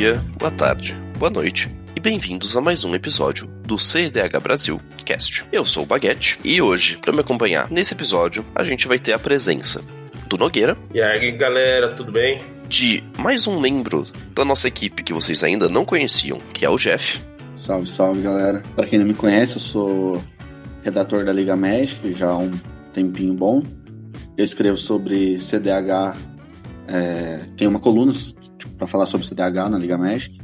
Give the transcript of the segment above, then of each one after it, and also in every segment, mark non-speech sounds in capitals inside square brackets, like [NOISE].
dia, boa tarde, boa noite e bem-vindos a mais um episódio do CDH Brasil Cast. Eu sou o Baguete e hoje, para me acompanhar nesse episódio, a gente vai ter a presença do Nogueira. E aí, galera, tudo bem? De mais um membro da nossa equipe que vocês ainda não conheciam, que é o Jeff. Salve, salve, galera. Para quem não me conhece, eu sou redator da Liga Magic já há um tempinho bom. Eu escrevo sobre CDH, é, tem uma coluna para falar sobre CDH na Liga Magic.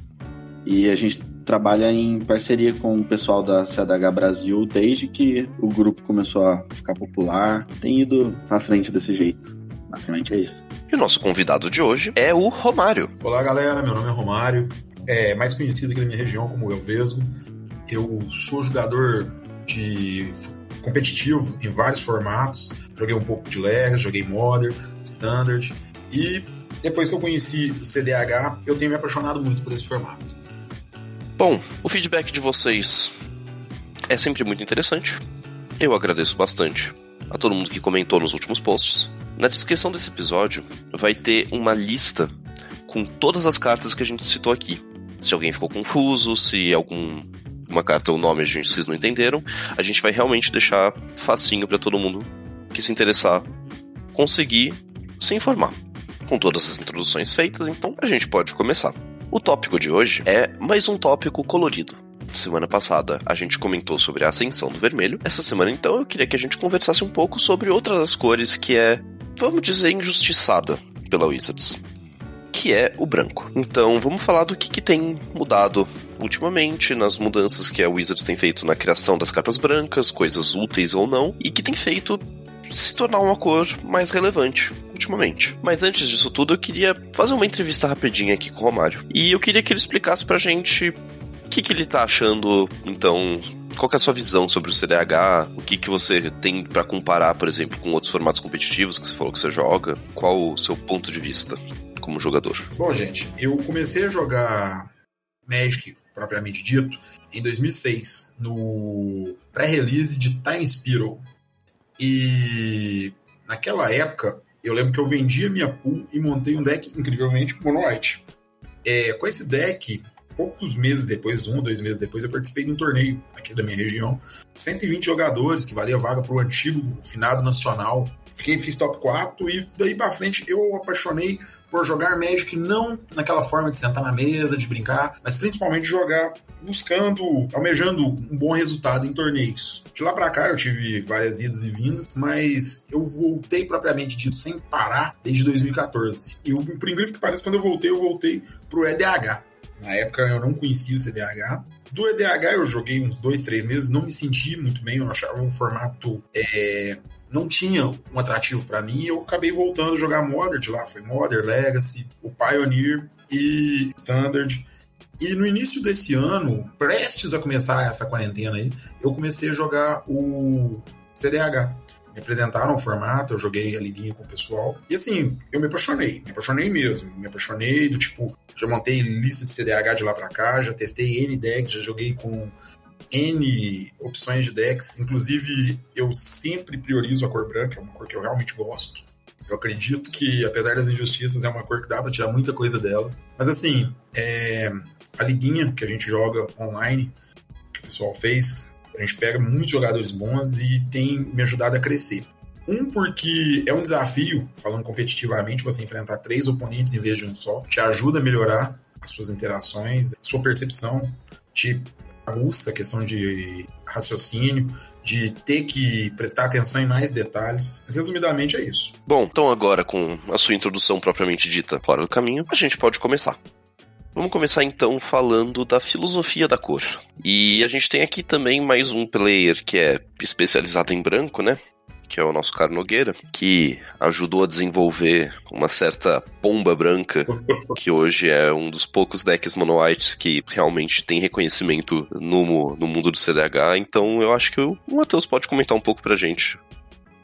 E a gente trabalha em parceria com o pessoal da CDH Brasil desde que o grupo começou a ficar popular. Tem ido à frente desse jeito. Basicamente é isso. E o nosso convidado de hoje é o Romário. Olá, galera. Meu nome é Romário. É mais conhecido aqui na minha região como Elvesgo. Eu sou jogador de competitivo em vários formatos. Joguei um pouco de Legacy, joguei Modern, Standard. E depois que eu conheci o CDH, eu tenho me apaixonado muito por esse formato. Bom, o feedback de vocês é sempre muito interessante. Eu agradeço bastante a todo mundo que comentou nos últimos posts. Na descrição desse episódio vai ter uma lista com todas as cartas que a gente citou aqui. Se alguém ficou confuso, se algum uma carta ou nome a gente vocês não entenderam, a gente vai realmente deixar facinho para todo mundo que se interessar conseguir se informar. Com todas as introduções feitas, então a gente pode começar. O tópico de hoje é mais um tópico colorido. Semana passada a gente comentou sobre a ascensão do vermelho. Essa semana então eu queria que a gente conversasse um pouco sobre outra das cores que é, vamos dizer, injustiçada pela Wizards que é o branco. Então vamos falar do que, que tem mudado ultimamente, nas mudanças que a Wizards tem feito na criação das cartas brancas, coisas úteis ou não, e que tem feito se tornar uma cor mais relevante ultimamente. Mas antes disso tudo, eu queria fazer uma entrevista rapidinha aqui com o Romário. E eu queria que ele explicasse pra gente o que, que ele tá achando, então, qual é a sua visão sobre o CDH? O que, que você tem para comparar, por exemplo, com outros formatos competitivos que você falou que você joga? Qual o seu ponto de vista? como jogador? Bom, gente, eu comecei a jogar Magic, propriamente dito, em 2006, no pré-release de Time Spiral. E naquela época, eu lembro que eu vendia minha pool e montei um deck incrivelmente mono white. É, com esse deck, poucos meses depois, um, dois meses depois, eu participei de um torneio aqui da minha região. 120 jogadores, que valia vaga para o antigo finado nacional. Fiquei, fiz top 4 e daí para frente eu apaixonei por jogar Magic não naquela forma de sentar na mesa, de brincar, mas principalmente jogar buscando, almejando um bom resultado em torneios. De lá para cá eu tive várias idas e vindas, mas eu voltei propriamente dito sem parar desde 2014. E por incrível que pareça, quando eu voltei, eu voltei pro EDH. Na época eu não conhecia o CDH. Do EDH eu joguei uns dois, três meses, não me senti muito bem, eu achava um formato é, não tinha um atrativo para mim e eu acabei voltando a jogar Modern de lá. Foi Modern, Legacy, o Pioneer e Standard. E no início desse ano, prestes a começar essa quarentena aí, eu comecei a jogar o CDH. Me apresentaram o formato, eu joguei a liguinha com o pessoal. E assim, eu me apaixonei, me apaixonei mesmo. Me apaixonei do tipo, já montei lista de CDH de lá pra cá, já testei N decks, já joguei com N opções de decks, inclusive eu sempre priorizo a cor branca, é uma cor que eu realmente gosto. Eu acredito que, apesar das injustiças, é uma cor que dá pra tirar muita coisa dela. Mas assim, é... a liguinha que a gente joga online, que o pessoal fez, a gente pega muitos jogadores bons e tem me ajudado a crescer. Um, porque é um desafio, falando competitivamente, você enfrentar três oponentes em vez de um só. Te ajuda a melhorar as suas interações, a sua percepção, te aguça a questão de raciocínio, de ter que prestar atenção em mais detalhes. Resumidamente, é isso. Bom, então agora com a sua introdução propriamente dita fora do caminho, a gente pode começar. Vamos começar então falando da filosofia da cor. E a gente tem aqui também mais um player que é especializado em branco, né? Que é o nosso caro Nogueira, que ajudou a desenvolver uma certa pomba branca, [LAUGHS] que hoje é um dos poucos decks mono que realmente tem reconhecimento no, no mundo do CDH. Então eu acho que o Matheus pode comentar um pouco pra gente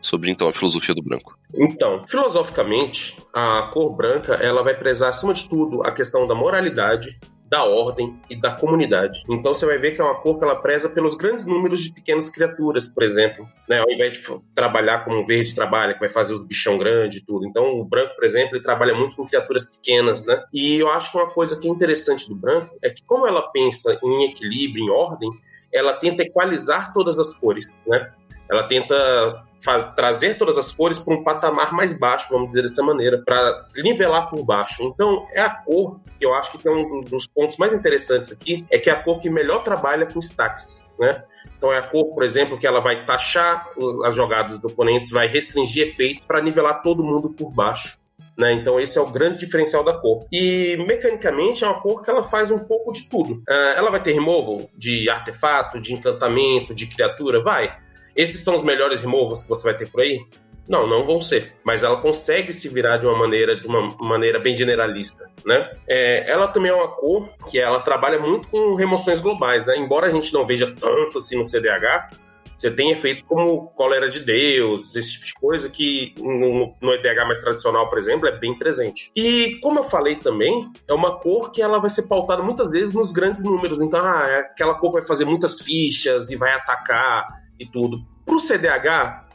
sobre então a filosofia do branco. Então, filosoficamente, a cor branca ela vai prezar acima de tudo a questão da moralidade, da ordem e da comunidade. Então você vai ver que é uma cor que ela preza pelos grandes números de pequenas criaturas, por exemplo. Né? Ao invés de trabalhar como o verde trabalha, que vai fazer os bichão grande e tudo. Então o branco, por exemplo, ele trabalha muito com criaturas pequenas, né? E eu acho que uma coisa que é interessante do branco é que como ela pensa em equilíbrio, em ordem, ela tenta equalizar todas as cores, né? Ela tenta trazer todas as cores para um patamar mais baixo, vamos dizer dessa maneira, para nivelar por baixo. Então, é a cor que eu acho que tem um dos pontos mais interessantes aqui, é que é a cor que melhor trabalha com stacks, né? Então é a cor, por exemplo, que ela vai taxar as jogadas do oponente, vai restringir efeitos para nivelar todo mundo por baixo. Né? Então esse é o grande diferencial da cor. E mecanicamente é uma cor que ela faz um pouco de tudo. Uh, ela vai ter removal de artefato, de encantamento, de criatura? Vai. Esses são os melhores removals que você vai ter por aí? Não, não vão ser. Mas ela consegue se virar de uma maneira, de uma maneira bem generalista, né? É, ela também é uma cor que ela trabalha muito com remoções globais, né? Embora a gente não veja tanto assim no CDH, você tem efeitos como cólera de Deus, esse tipo de coisa que no, no EDH mais tradicional, por exemplo, é bem presente. E como eu falei também, é uma cor que ela vai ser pautada muitas vezes nos grandes números. Então, ah, é aquela cor vai fazer muitas fichas e vai atacar e tudo. Para o CDH,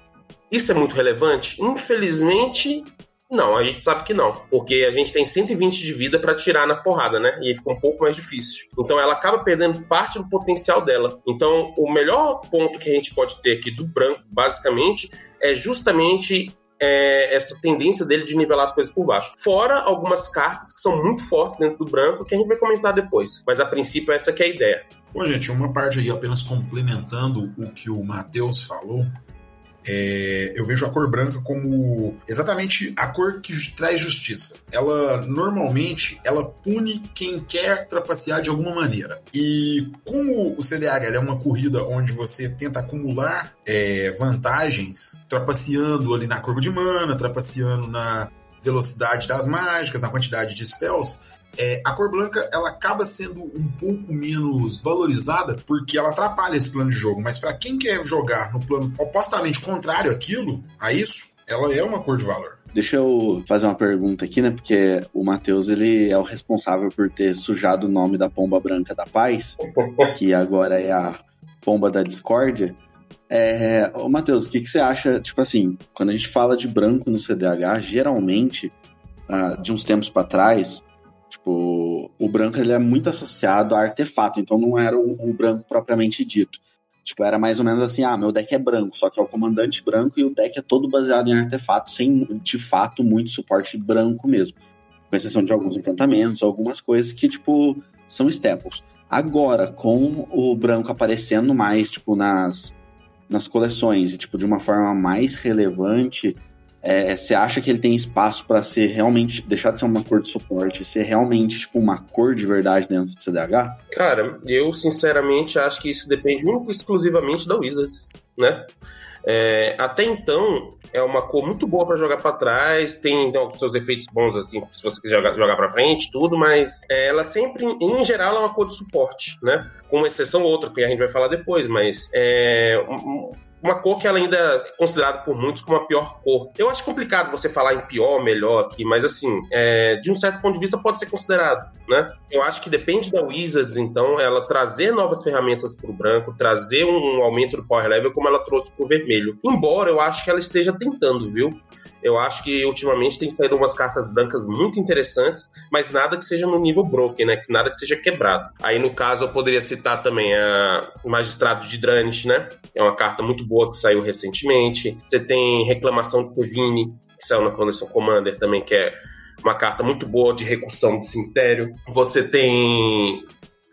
isso é muito relevante? Infelizmente, não, a gente sabe que não, porque a gente tem 120 de vida para tirar na porrada, né? E aí fica um pouco mais difícil. Então ela acaba perdendo parte do potencial dela. Então o melhor ponto que a gente pode ter aqui do branco, basicamente, é justamente é, essa tendência dele de nivelar as coisas por baixo. Fora algumas cartas que são muito fortes dentro do branco, que a gente vai comentar depois. Mas a princípio essa é a ideia. Bom, gente, uma parte aí apenas complementando o que o Matheus falou. É, eu vejo a cor branca como exatamente a cor que traz justiça. Ela normalmente ela pune quem quer trapacear de alguma maneira. E como o CDH é uma corrida onde você tenta acumular é, vantagens, trapaceando ali na curva de mana, trapaceando na velocidade das mágicas, na quantidade de spells, é, a cor branca ela acaba sendo um pouco menos valorizada porque ela atrapalha esse plano de jogo. Mas para quem quer jogar no plano opostamente contrário àquilo, a isso, ela é uma cor de valor. Deixa eu fazer uma pergunta aqui, né? Porque o Matheus, ele é o responsável por ter sujado o nome da pomba branca da paz, [LAUGHS] que agora é a pomba da discórdia. É, ô Matheus, o que, que você acha? Tipo assim, quando a gente fala de branco no CDH, geralmente, ah, de uns tempos para trás, Tipo, o branco ele é muito associado a artefato, então não era o, o, branco propriamente dito. Tipo, era mais ou menos assim, ah, meu deck é branco, só que é o comandante branco e o deck é todo baseado em artefato, sem, de fato, muito suporte branco mesmo. Com exceção de alguns encantamentos, algumas coisas que, tipo, são staples. Agora, com o branco aparecendo mais, tipo, nas, nas coleções e, tipo, de uma forma mais relevante, é, você acha que ele tem espaço para ser realmente, deixar de ser uma cor de suporte, ser realmente tipo uma cor de verdade dentro do CDH? Cara, eu sinceramente acho que isso depende único exclusivamente da Wizards, né? É, até então, é uma cor muito boa para jogar para trás, tem então, seus efeitos bons, assim, se você quiser jogar, jogar para frente, tudo, mas é, ela sempre, em geral, é uma cor de suporte, né? Com uma exceção outra, que a gente vai falar depois, mas é, uma cor que ela ainda é considerada por muitos como a pior cor. Eu acho complicado você falar em pior, melhor aqui, mas assim, é, de um certo ponto de vista pode ser considerado, né? Eu acho que depende da Wizards, então, ela trazer novas ferramentas para o branco, trazer um aumento do power level como ela trouxe para o vermelho. Embora eu acho que ela esteja tentando, viu? Eu acho que ultimamente tem saído umas cartas brancas muito interessantes, mas nada que seja no nível broken, né? Nada que seja quebrado. Aí no caso eu poderia citar também a Magistrado de Dranich, né? É uma carta muito boa que saiu recentemente. Você tem Reclamação de Kevine, que saiu na coleção Commander também, que é uma carta muito boa de recursão do cemitério. Você tem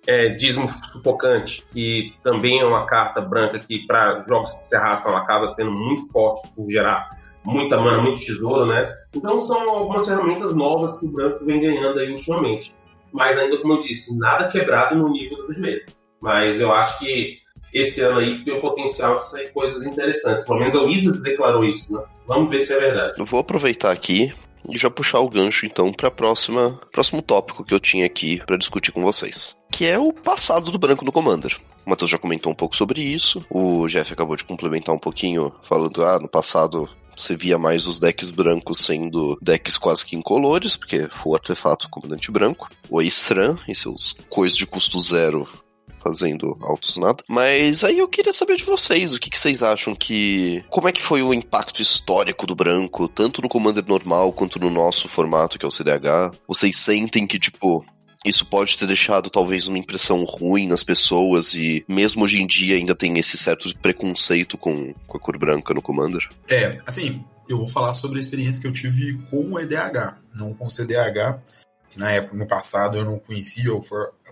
é, Dízimo Sufocante, que também é uma carta branca que, para jogos que se arrastam, ela acaba sendo muito forte por gerar muita mana, muito tesouro, né? Então são algumas ferramentas novas que o branco vem ganhando aí ultimamente. Mas ainda, como eu disse, nada quebrado no nível do vermelho. Mas eu acho que esse ano aí tem o potencial de sair coisas interessantes. Pelo menos a Wizards declarou isso, né? Vamos ver se é verdade. Eu vou aproveitar aqui e já puxar o gancho então para próxima próximo tópico que eu tinha aqui para discutir com vocês, que é o passado do branco no Commander. O Matheus já comentou um pouco sobre isso, o Jeff acabou de complementar um pouquinho, falando, ah, no passado você via mais os decks brancos sendo decks quase que incolores, porque foi artefato comandante branco. O Estran e seus coisas de custo zero fazendo altos nada. Mas aí eu queria saber de vocês, o que, que, vocês acham que. Como é que foi o impacto histórico do branco, tanto no Commander normal quanto no nosso formato, que é o CDH? Vocês sentem que, tipo, isso pode ter deixado talvez uma impressão ruim nas pessoas e mesmo hoje em dia ainda tem esse certo preconceito com, com a cor branca no Commander? É, assim, eu vou falar sobre a experiência que eu tive com o EDH, não com o CDH, que na época, no passado, eu não conhecia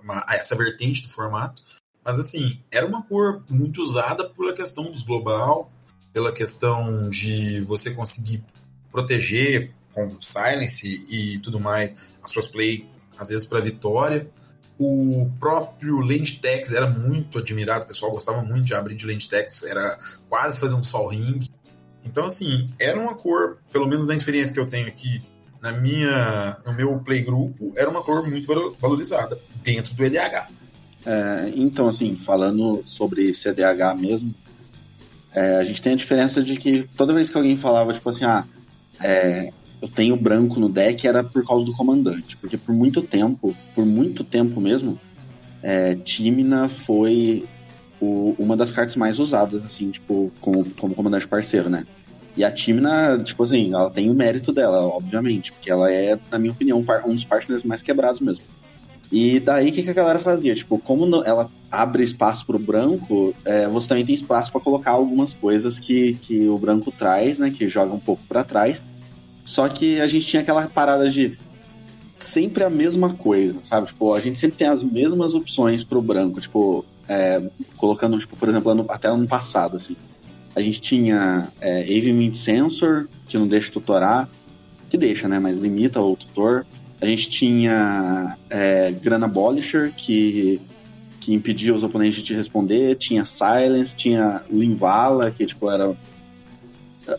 uma, essa vertente do formato. Mas assim, era uma cor muito usada pela questão dos global, pela questão de você conseguir proteger com silence e, tudo mais as suas play, às vezes para vitória. O próprio Land Tex era muito admirado, o pessoal gostava muito de abrir de Land Tex, era quase fazer um sol ring. Então, assim, era uma cor, pelo menos na experiência que eu tenho aqui na minha, no meu playgrupo, era uma cor muito valorizada dentro do EDH. É, então, assim, falando sobre CDH mesmo, é, a gente tem a diferença de que toda vez que alguém falava, tipo assim, ah, é, eu tenho branco no deck, era por causa do comandante. Porque por muito tempo, por muito tempo mesmo, é, Timina foi o, uma das cartas mais usadas, assim, tipo, como, como comandante parceiro, né? E a Timna, tipo assim, ela tem o mérito dela, obviamente, porque ela é, na minha opinião, um dos partners mais quebrados mesmo. E daí o que, que a galera fazia? Tipo, como ela abre espaço pro branco, é, você também tem espaço para colocar algumas coisas que, que o branco traz, né? Que joga um pouco para trás. Só que a gente tinha aquela parada de sempre a mesma coisa, sabe? Tipo, a gente sempre tem as mesmas opções pro branco, tipo, é, colocando, tipo, por exemplo, ano, até ano passado, assim. A gente tinha é, Avimint Sensor, que não deixa tutorar, que deixa, né? Mas limita o tutor. A gente tinha é, Grana Abolisher, que, que impedia os oponentes de responder. Tinha Silence, tinha Linvala, que tipo era.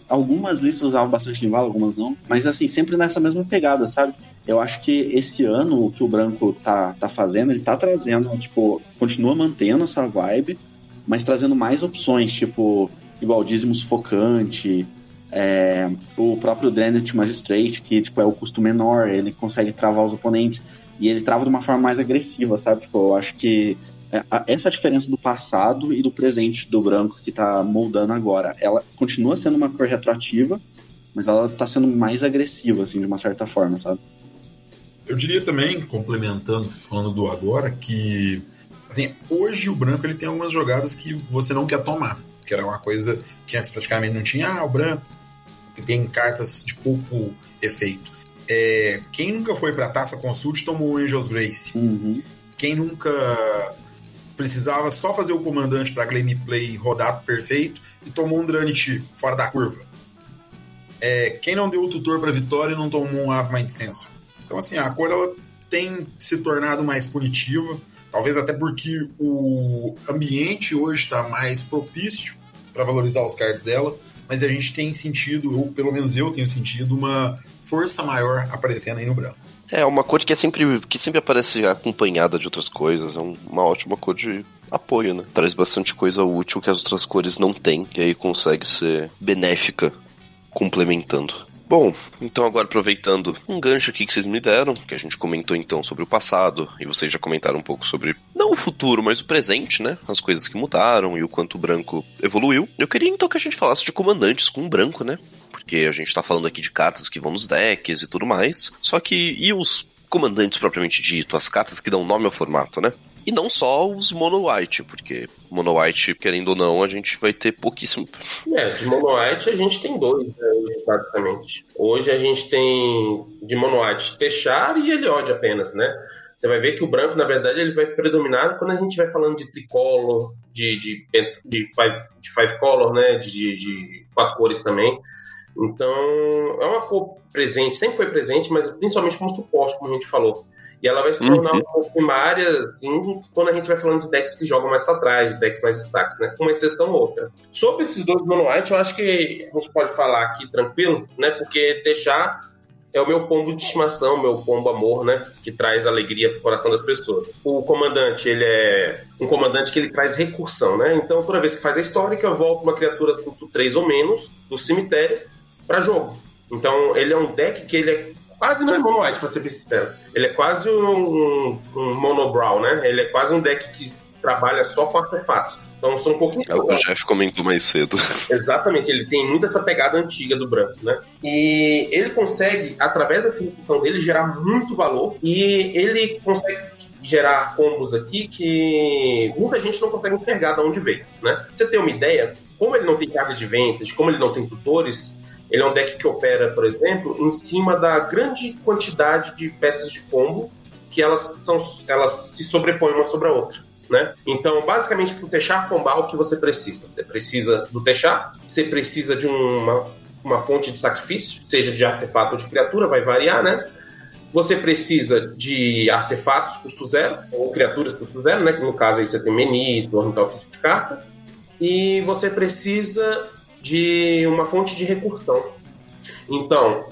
Algumas listas usavam bastante Linvala, algumas não. Mas assim, sempre nessa mesma pegada, sabe? Eu acho que esse ano o que o Branco tá, tá fazendo, ele tá trazendo, tipo, continua mantendo essa vibe, mas trazendo mais opções, tipo, igual dízimo sufocante, é, o próprio Drenet Magistrate, que tipo, é o custo menor, ele consegue travar os oponentes, e ele trava de uma forma mais agressiva, sabe? Tipo, eu acho que essa diferença do passado e do presente do branco que tá moldando agora, ela continua sendo uma cor retroativa, mas ela tá sendo mais agressiva, assim, de uma certa forma, sabe? Eu diria também, complementando, falando do agora, que assim, hoje o branco ele tem algumas jogadas que você não quer tomar que era uma coisa que antes praticamente não tinha. Ah, o branco tem cartas de pouco efeito. É, quem nunca foi para Taça Consult tomou o Angels Grace. Uhum. Quem nunca precisava só fazer o comandante para gameplay rodar perfeito e tomou um Dranit fora da curva. É, quem não deu o tutor para vitória não tomou um Ave Mind Sensor. Então, assim, a cor ela tem se tornado mais punitiva. Talvez até porque o ambiente hoje está mais propício para valorizar os cards dela, mas a gente tem sentido, ou pelo menos eu tenho sentido, uma força maior aparecendo aí no branco. É uma cor que é sempre que sempre aparece acompanhada de outras coisas, é uma ótima cor de apoio, né? Traz bastante coisa útil que as outras cores não têm, e aí consegue ser benéfica complementando. Bom, então agora aproveitando um gancho aqui que vocês me deram, que a gente comentou então sobre o passado, e vocês já comentaram um pouco sobre, não o futuro, mas o presente, né? As coisas que mudaram e o quanto o branco evoluiu. Eu queria então que a gente falasse de comandantes com o branco, né? Porque a gente tá falando aqui de cartas que vão nos decks e tudo mais. Só que, e os comandantes propriamente dito, as cartas que dão nome ao formato, né? E não só os mono white, porque mono white, querendo ou não, a gente vai ter pouquíssimo. É, de mono white a gente tem dois, né, basicamente. Hoje a gente tem de mono white Techar e Eliod apenas, né? Você vai ver que o branco, na verdade, ele vai predominar quando a gente vai falando de tricolor, de, de, de, five, de five color, né? De, de quatro cores também. Então, é uma cor presente, sempre foi presente, mas principalmente como suporte, como a gente falou. E ela vai se tornar uhum. um pouco primária, assim, quando a gente vai falando de decks que jogam mais para trás, de decks mais destaques, né? Uma exceção ou outra. Sobre esses dois Mono White, eu acho que a gente pode falar aqui tranquilo, né? Porque deixar é o meu pombo de estimação, meu pombo amor, né? Que traz alegria pro coração das pessoas. O comandante, ele é um comandante que ele traz recursão, né? Então, toda vez que faz a história, que eu volto uma criatura com 3 ou menos do cemitério para jogo. Então ele é um deck que ele é quase não é mono white, pra ser bem sincero. Ele é quase um, um mono brown, né? Ele é quase um deck que trabalha só com artefatos. Então são um pouquinho. É o Jeff comentou mais cedo. Exatamente, ele tem muito essa pegada antiga do branco, né? E ele consegue, através dessa função dele, gerar muito valor e ele consegue gerar combos aqui que muita gente não consegue enxergar de onde veio, né? Pra você ter uma ideia, como ele não tem carga de ventas, como ele não tem tutores, ele é um deck que opera, por exemplo, em cima da grande quantidade de peças de combo que elas, são, elas se sobrepõem uma sobre a outra. Né? Então, basicamente, para o Techar combar, o que você precisa? Você precisa do Techar, você precisa de uma, uma fonte de sacrifício, seja de artefato ou de criatura, vai variar, né? Você precisa de artefatos custo zero, ou criaturas custo zero, né? Que no caso aí você tem Meni, Ornital de carta. E você precisa de uma fonte de recursão. Então,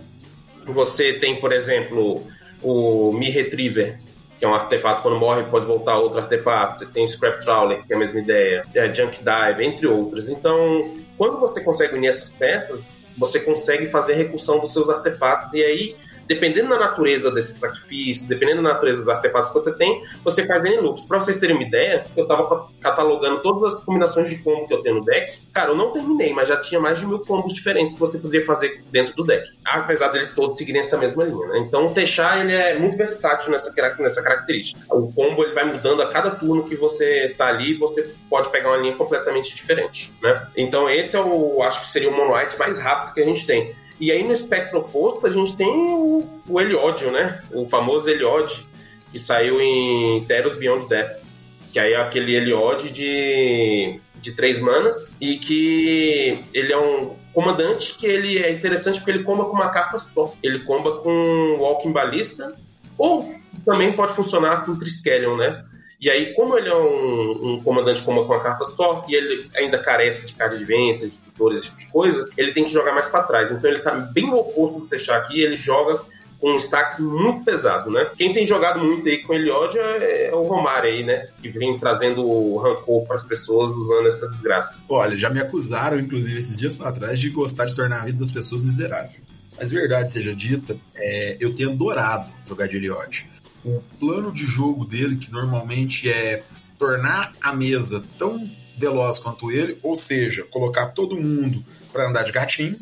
você tem, por exemplo, o Mi Retriever, que é um artefato quando morre pode voltar outro artefato. Você tem Scrap Trawler, que é a mesma ideia, é Junk Dive, entre outros. Então, quando você consegue unir essas peças, você consegue fazer recursão dos seus artefatos e aí dependendo da natureza desse sacrifício, dependendo da natureza dos artefatos que você tem, você faz N loops. Pra vocês terem uma ideia, eu tava catalogando todas as combinações de combo que eu tenho no deck. Cara, eu não terminei, mas já tinha mais de mil combos diferentes que você poderia fazer dentro do deck. Apesar deles todos seguirem essa mesma linha, né? Então o Techar, ele é muito versátil nessa, nessa característica. O combo, ele vai mudando a cada turno que você tá ali, você pode pegar uma linha completamente diferente, né? Então esse é o, acho que seria o mono mais rápido que a gente tem. E aí no espectro oposto a gente tem o, o Eliódio, né? O famoso Eliod, que saiu em Teros Beyond Death. Que aí é aquele Eliod de, de três manas e que ele é um comandante que ele é interessante porque ele comba com uma carta só. Ele comba com Walking Ballista ou também pode funcionar com Triskelion, né? E aí, como ele é um, um comandante com uma carta só, e ele ainda carece de carta de ventas, de tutores, esse tipo de coisa, ele tem que jogar mais para trás. Então ele tá bem no oposto do Techar aqui, ele joga com um stacks muito pesado, né? Quem tem jogado muito aí com Eliod é, é o Romário aí, né? Que vem trazendo rancor para as pessoas usando essa desgraça. Olha, já me acusaram, inclusive, esses dias para trás, de gostar de tornar a vida das pessoas miserável. Mas verdade seja dita, é, eu tenho adorado jogar de Eliod o plano de jogo dele, que normalmente é tornar a mesa tão veloz quanto ele, ou seja, colocar todo mundo para andar de gatinho.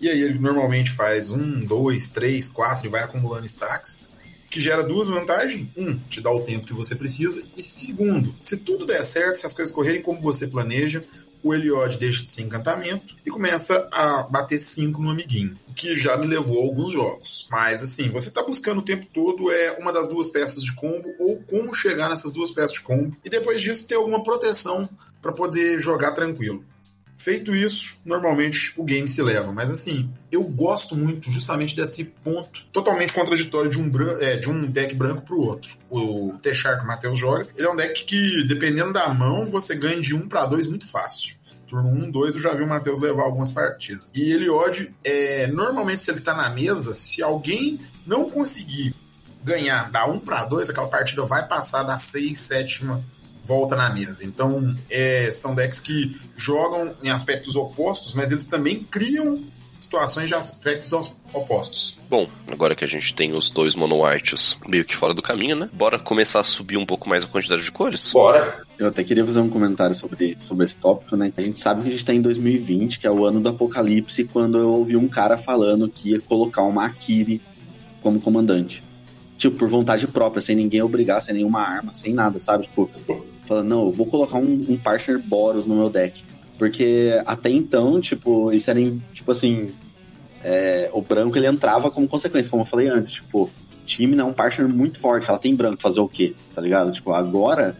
E aí ele normalmente faz um, dois, três, quatro e vai acumulando stacks, que gera duas vantagens. Um, te dá o tempo que você precisa. E segundo, se tudo der certo, se as coisas correrem como você planeja, o Eliod deixa de ser encantamento e começa a bater 5 no amiguinho, que já me levou a alguns jogos. Mas assim, você está buscando o tempo todo é uma das duas peças de combo ou como chegar nessas duas peças de combo e depois disso ter alguma proteção para poder jogar tranquilo. Feito isso, normalmente o game se leva. Mas assim, eu gosto muito justamente desse ponto totalmente contraditório de um, é, de um deck branco pro outro. O T-Shark Matheus joga, ele é um deck que, dependendo da mão, você ganha de 1 para 2 muito fácil. Turno 1, 2, eu já vi o Matheus levar algumas partidas. E ele hoje, é, normalmente, se ele tá na mesa, se alguém não conseguir ganhar da 1 para 2, aquela partida vai passar da 6, 7 volta na mesa. Então, é, são decks que jogam em aspectos opostos, mas eles também criam situações de aspectos opostos. Bom, agora que a gente tem os dois monoarts meio que fora do caminho, né? Bora começar a subir um pouco mais a quantidade de cores? Bora! Eu até queria fazer um comentário sobre, sobre esse tópico, né? A gente sabe que a gente tá em 2020, que é o ano do apocalipse, quando eu ouvi um cara falando que ia colocar uma Akiri como comandante. Tipo, por vontade própria, sem ninguém obrigar, sem nenhuma arma, sem nada, sabe? Tipo, falando, não, eu vou colocar um, um partner Boros no meu deck. Porque até então, tipo, isso era, tipo assim, é, o branco ele entrava como consequência, como eu falei antes, tipo, time não é um partner muito forte, ela tem branco, fazer o quê? Tá ligado? Tipo, agora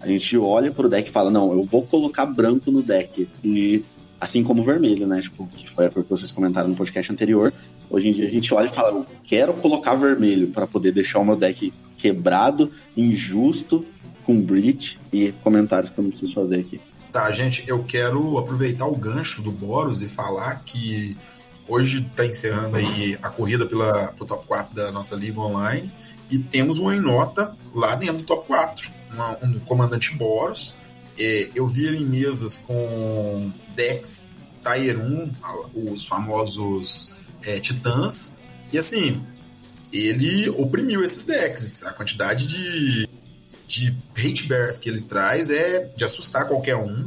a gente olha pro deck e fala, não, eu vou colocar branco no deck. E assim como vermelho, né? Tipo, que foi a que vocês comentaram no podcast anterior. Hoje em dia a gente olha e fala, eu quero colocar vermelho para poder deixar o meu deck quebrado, injusto, com breach e comentários que eu não preciso fazer aqui. Tá, gente, eu quero aproveitar o gancho do Boros e falar que hoje está encerrando aí a corrida pela, pro top 4 da nossa liga online e temos uma nota lá dentro do top 4. Uma, um comandante Boros. É, eu vi ele em mesas com Tier 1, os famosos é, Titãs. E assim, ele oprimiu esses decks. A quantidade de, de hate bears que ele traz é de assustar qualquer um.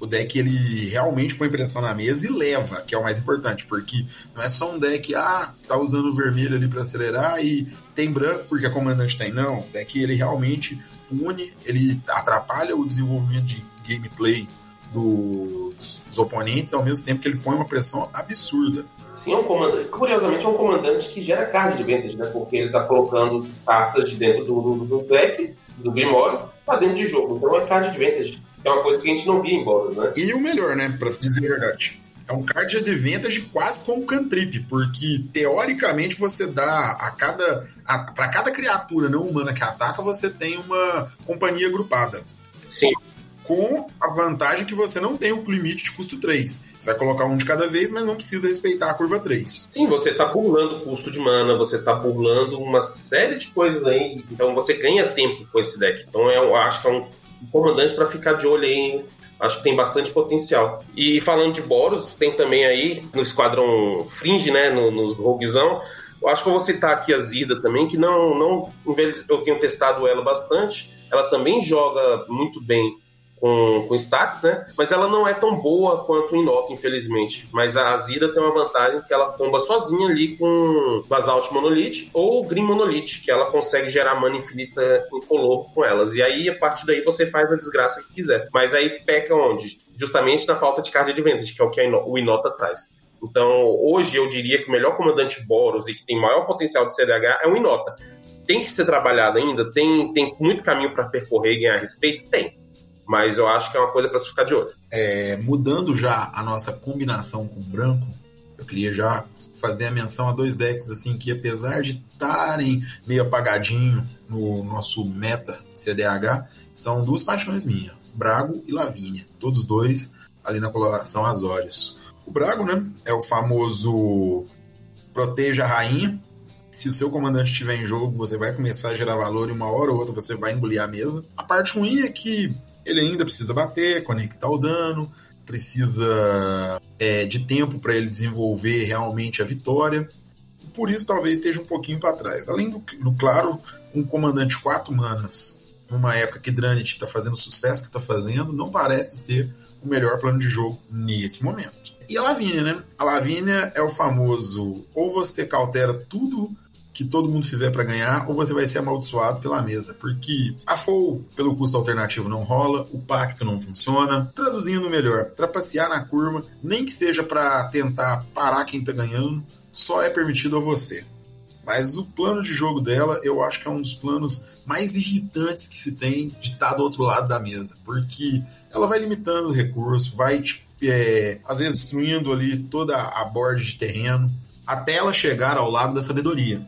O deck ele realmente põe pressão na mesa e leva, que é o mais importante, porque não é só um deck, ah, tá usando vermelho ali para acelerar e tem branco porque a comandante tem. Não, o deck ele realmente pune, ele atrapalha o desenvolvimento de gameplay dos, dos oponentes, ao mesmo tempo que ele põe uma pressão absurda. Sim, é um comandante. Curiosamente, é um comandante que gera card de vendas, né? Porque ele está colocando cartas de dentro do, do, do deck, do Grimório, para dentro de jogo. Então é card de vendas. É uma coisa que a gente não via em né? E o melhor, né? Pra dizer a verdade. É um card de advantage quase como cantrip, porque teoricamente você dá a cada. para cada criatura não humana que ataca, você tem uma companhia agrupada. Sim com a vantagem que você não tem o limite de custo 3. Você vai colocar um de cada vez, mas não precisa respeitar a curva 3. Sim, você está burlando o custo de mana, você está burlando uma série de coisas aí. Então você ganha tempo com esse deck. Então eu acho que é um comandante para ficar de olho aí. Acho que tem bastante potencial. E falando de Boros, tem também aí no Esquadrão Fringe, né, no, nos Roguezão, eu acho que eu vou citar aqui a Zida também, que não, não eu tenho testado ela bastante. Ela também joga muito bem com, com stats, né? Mas ela não é tão boa quanto em Nota, infelizmente. Mas a Azira tem uma vantagem que ela comba sozinha ali com Basalt Monolith ou Green Monolith, que ela consegue gerar mana infinita incolor com elas. E aí, a partir daí, você faz a desgraça que quiser. Mas aí peca onde? Justamente na falta de carga de vendas, que é o que o Inota traz. Então, hoje eu diria que o melhor comandante Boros e que tem maior potencial de CDH é o Inota. Tem que ser trabalhado ainda? Tem, tem muito caminho para percorrer e ganhar respeito? Tem mas eu acho que é uma coisa para se ficar de olho. É, mudando já a nossa combinação com branco, eu queria já fazer a menção a dois decks assim que apesar de estarem meio apagadinho no nosso meta CDH, são duas paixões minhas, Brago e Lavínia, todos dois ali na coloração Azorius. O Brago, né, é o famoso proteja a rainha. Se o seu comandante estiver em jogo, você vai começar a gerar valor e uma hora ou outra você vai engolir a mesa. A parte ruim é que ele ainda precisa bater, conectar o dano, precisa é, de tempo para ele desenvolver realmente a vitória. Por isso, talvez esteja um pouquinho para trás. Além do, do, claro, um comandante 4 manas, numa época que Dranit está fazendo o sucesso que está fazendo, não parece ser o melhor plano de jogo nesse momento. E a Lavínia, né? A Lavínia é o famoso ou você cautela tudo que todo mundo fizer para ganhar, ou você vai ser amaldiçoado pela mesa. Porque a FOL, pelo custo alternativo, não rola, o pacto não funciona. Traduzindo melhor, trapacear na curva, nem que seja para tentar parar quem tá ganhando, só é permitido a você. Mas o plano de jogo dela, eu acho que é um dos planos mais irritantes que se tem de estar tá do outro lado da mesa. Porque ela vai limitando o recurso, vai, é, às vezes, destruindo ali toda a borda de terreno, até ela chegar ao lado da sabedoria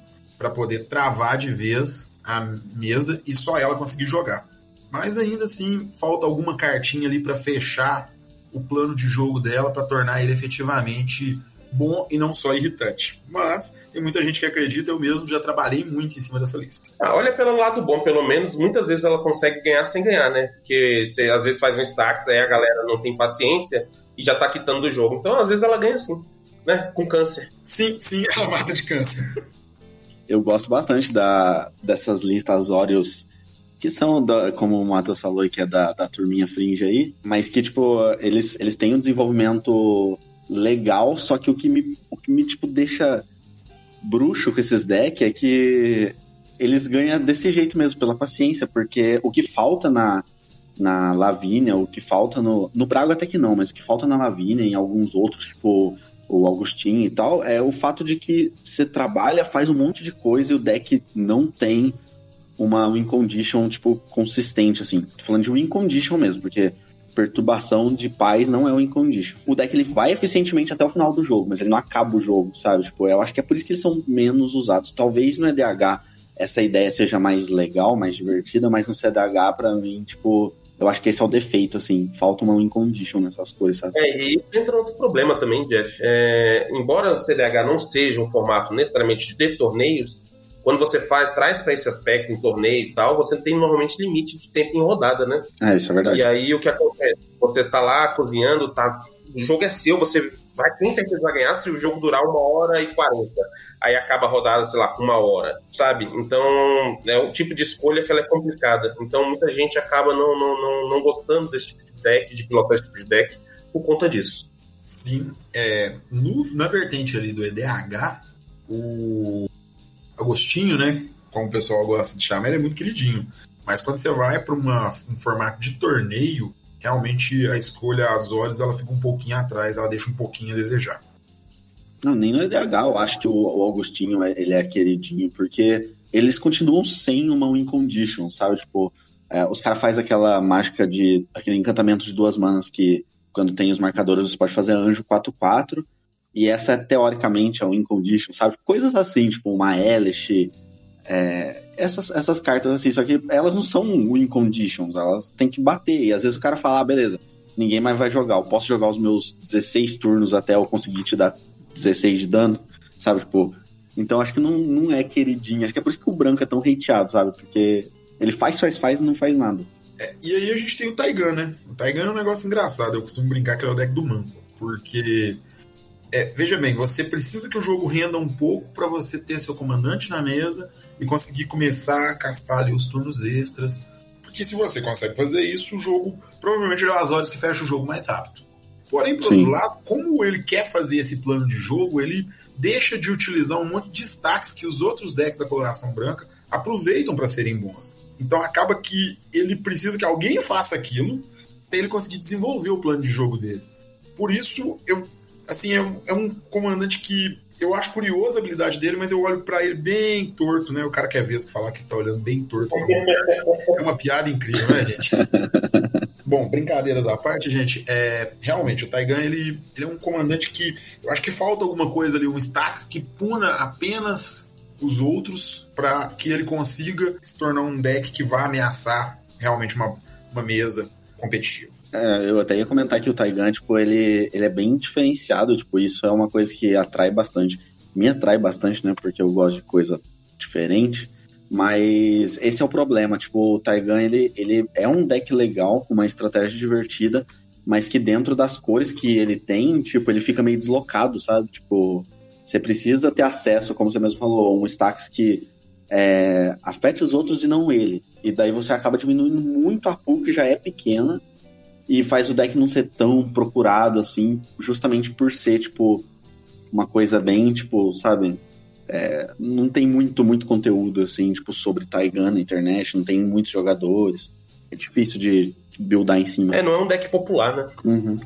para poder travar de vez a mesa e só ela conseguir jogar. Mas ainda assim, falta alguma cartinha ali para fechar o plano de jogo dela para tornar ele efetivamente bom e não só irritante. Mas tem muita gente que acredita, eu mesmo já trabalhei muito em cima dessa lista. Ah, olha pelo lado bom, pelo menos muitas vezes ela consegue ganhar sem ganhar, né? Porque você às vezes faz um stacks, aí a galera não tem paciência e já tá quitando o jogo. Então às vezes ela ganha sim, né? Com câncer. Sim, sim, [LAUGHS] ela mata de câncer eu gosto bastante da, dessas listas Óreos que são, da, como o Matheus falou, que é da, da turminha Fringe aí, mas que, tipo, eles, eles têm um desenvolvimento legal, só que o que me, o que me tipo, deixa bruxo com esses decks é que eles ganham desse jeito mesmo, pela paciência, porque o que falta na, na Lavínia, o que falta no. No Brago até que não, mas o que falta na Lavínia, em alguns outros, tipo o Agostinho e tal, é o fato de que você trabalha, faz um monte de coisa e o deck não tem uma win condition, tipo, consistente, assim. Tô falando de win condition mesmo, porque perturbação de paz não é win condition. O deck ele vai eficientemente até o final do jogo, mas ele não acaba o jogo, sabe? Tipo, eu acho que é por isso que eles são menos usados. Talvez no EDH essa ideia seja mais legal, mais divertida, mas no CDH, para mim, tipo, eu acho que esse é o defeito, assim. Falta uma win condition nessas coisas, sabe? É, e entra outro problema também, Jeff. É, embora o CDH não seja um formato necessariamente de torneios, quando você faz, traz para esse aspecto em torneio e tal, você tem normalmente limite de tempo em rodada, né? É, isso é verdade. E aí o que acontece? Você tá lá cozinhando, tá o jogo é seu, você vai, tem certeza vai ganhar se o jogo durar uma hora e quarenta. Aí acaba a rodada, sei lá, com uma hora, sabe? Então, é um tipo de escolha que ela é complicada. Então, muita gente acaba não, não, não, não gostando desse tipo de deck, de pilotar esse tipo de deck, por conta disso. Sim, é, no, na vertente ali do EDH, o Agostinho, né? Como o pessoal gosta de chamar, ele é muito queridinho. Mas quando você vai para um formato de torneio, realmente a escolha às olhos ela fica um pouquinho atrás, ela deixa um pouquinho a desejar. Não, nem no EDH eu acho que o, o Augustinho é, ele é queridinho, porque eles continuam sem uma win condition, sabe? Tipo, é, os caras fazem aquela mágica de. aquele encantamento de duas manas que quando tem os marcadores você pode fazer anjo 4-4. E essa é teoricamente a win condition, sabe? Coisas assim, tipo uma Elish, é, essas, essas cartas assim, só que elas não são win conditions, elas têm que bater. E às vezes o cara fala, ah, beleza, ninguém mais vai jogar, eu posso jogar os meus 16 turnos até eu conseguir te dar 16 de dano, sabe? Tipo, então acho que não, não é queridinho, acho que é por isso que o branco é tão hateado, sabe? Porque ele faz, faz, faz e não faz nada. É, e aí a gente tem o Taigan, né? O Taigan é um negócio engraçado, eu costumo brincar que ele é o deck do manco, porque é, veja bem, você precisa que o jogo renda um pouco para você ter seu comandante na mesa e conseguir começar a castar ali os turnos extras. Porque se você consegue fazer isso, o jogo provavelmente é as horas que fecha o jogo mais rápido. Porém, por Sim. outro lado, como ele quer fazer esse plano de jogo, ele deixa de utilizar um monte de destaques que os outros decks da coloração branca aproveitam para serem bons. Então acaba que ele precisa que alguém faça aquilo para ele conseguir desenvolver o plano de jogo dele. Por isso, eu assim, é um, é um comandante que eu acho curioso a habilidade dele, mas eu olho para ele bem torto, né? O cara quer ver que falar que tá olhando bem torto. É uma piada incrível, né, gente? [LAUGHS] Bom, brincadeiras à parte, gente, é, realmente o Taigan ele, ele é um comandante que eu acho que falta alguma coisa ali, um status que puna apenas os outros para que ele consiga se tornar um deck que vá ameaçar realmente uma, uma mesa competitiva. É, eu até ia comentar que o Taigan, tipo, ele, ele é bem diferenciado, tipo, isso é uma coisa que atrai bastante. Me atrai bastante, né, porque eu gosto de coisa diferente. Mas esse é o problema, tipo, o Taigan, ele, ele é um deck legal, com uma estratégia divertida, mas que dentro das cores que ele tem, tipo, ele fica meio deslocado, sabe? Tipo, você precisa ter acesso, como você mesmo falou, a um stacks que é, afete os outros e não ele. E daí você acaba diminuindo muito a pool que já é pequena e faz o deck não ser tão procurado assim, justamente por ser, tipo, uma coisa bem, tipo, sabe? É, não tem muito, muito conteúdo, assim, tipo, sobre Taigan na internet, não tem muitos jogadores. É difícil de buildar em cima. É, não é um deck popular, né? Uhum.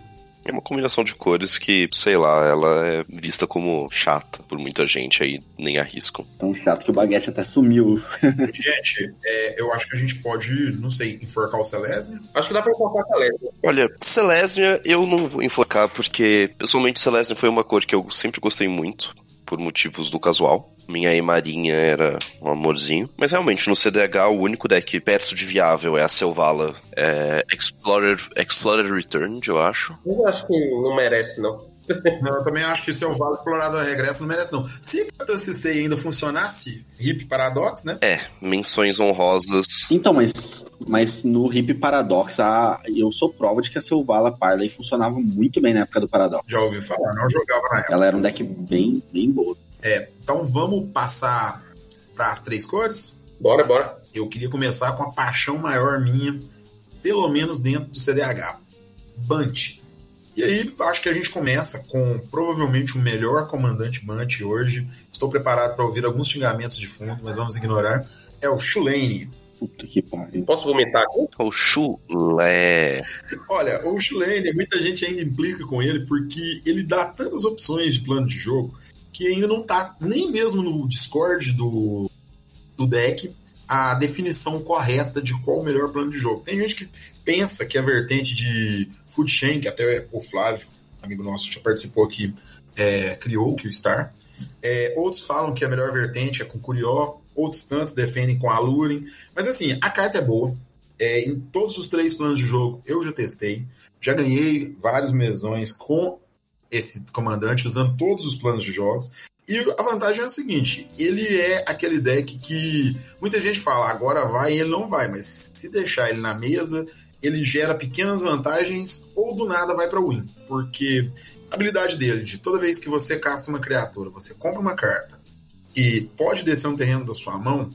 É uma combinação de cores que, sei lá, ela é vista como chata por muita gente aí, nem arriscam. Tão chato que o Baguete até sumiu. [LAUGHS] gente, é, eu acho que a gente pode, não sei, enforcar o Celestia? Acho que dá pra enforcar o Celestia. Olha, Celestia eu não vou enforcar porque, pessoalmente, Celestia foi uma cor que eu sempre gostei muito, por motivos do casual. Minha Emarinha era um amorzinho. Mas realmente, no CDH, o único deck perto de viável é a Selvala é Explorer, Explorer Returned, eu acho. Eu acho que não merece, não. [LAUGHS] Não, eu também acho que Selvala Explorador Regresso não merece, não. Se Capitã CC ainda funcionasse, Hip Paradox, né? É, menções honrosas. Então, mas, mas no Hip Paradox, a, eu sou prova de que a Selvala Parley funcionava muito bem na época do Paradox. Já ouvi falar, não jogava na época. Ela era um deck bem, bem boa. É, então vamos passar para as três cores? Bora, bora. Eu queria começar com a paixão maior minha, pelo menos dentro do CDH. Bunt. E aí, acho que a gente começa com provavelmente o melhor comandante Bunt hoje. Estou preparado para ouvir alguns xingamentos de fundo, mas vamos ignorar. É o Shulane. Puta que pariu. Posso vomitar aqui? O chulé. Olha, o Shulane, muita gente ainda implica com ele porque ele dá tantas opções de plano de jogo que ainda não tá nem mesmo no Discord do, do deck a definição correta de qual o melhor plano de jogo. Tem gente que pensa que a vertente de Food Chain, que até o Flávio, amigo nosso, já participou aqui, é, criou o Q-Star. É, outros falam que a melhor vertente é com Curió, outros tantos defendem com Alurin. Mas assim, a carta é boa. É, em todos os três planos de jogo eu já testei. Já ganhei vários mesões com esse comandante usando todos os planos de jogos. E a vantagem é o seguinte: ele é aquele deck que muita gente fala, agora vai e ele não vai, mas se deixar ele na mesa, ele gera pequenas vantagens ou do nada vai para win. Porque a habilidade dele, de toda vez que você casta uma criatura, você compra uma carta e pode descer um terreno da sua mão,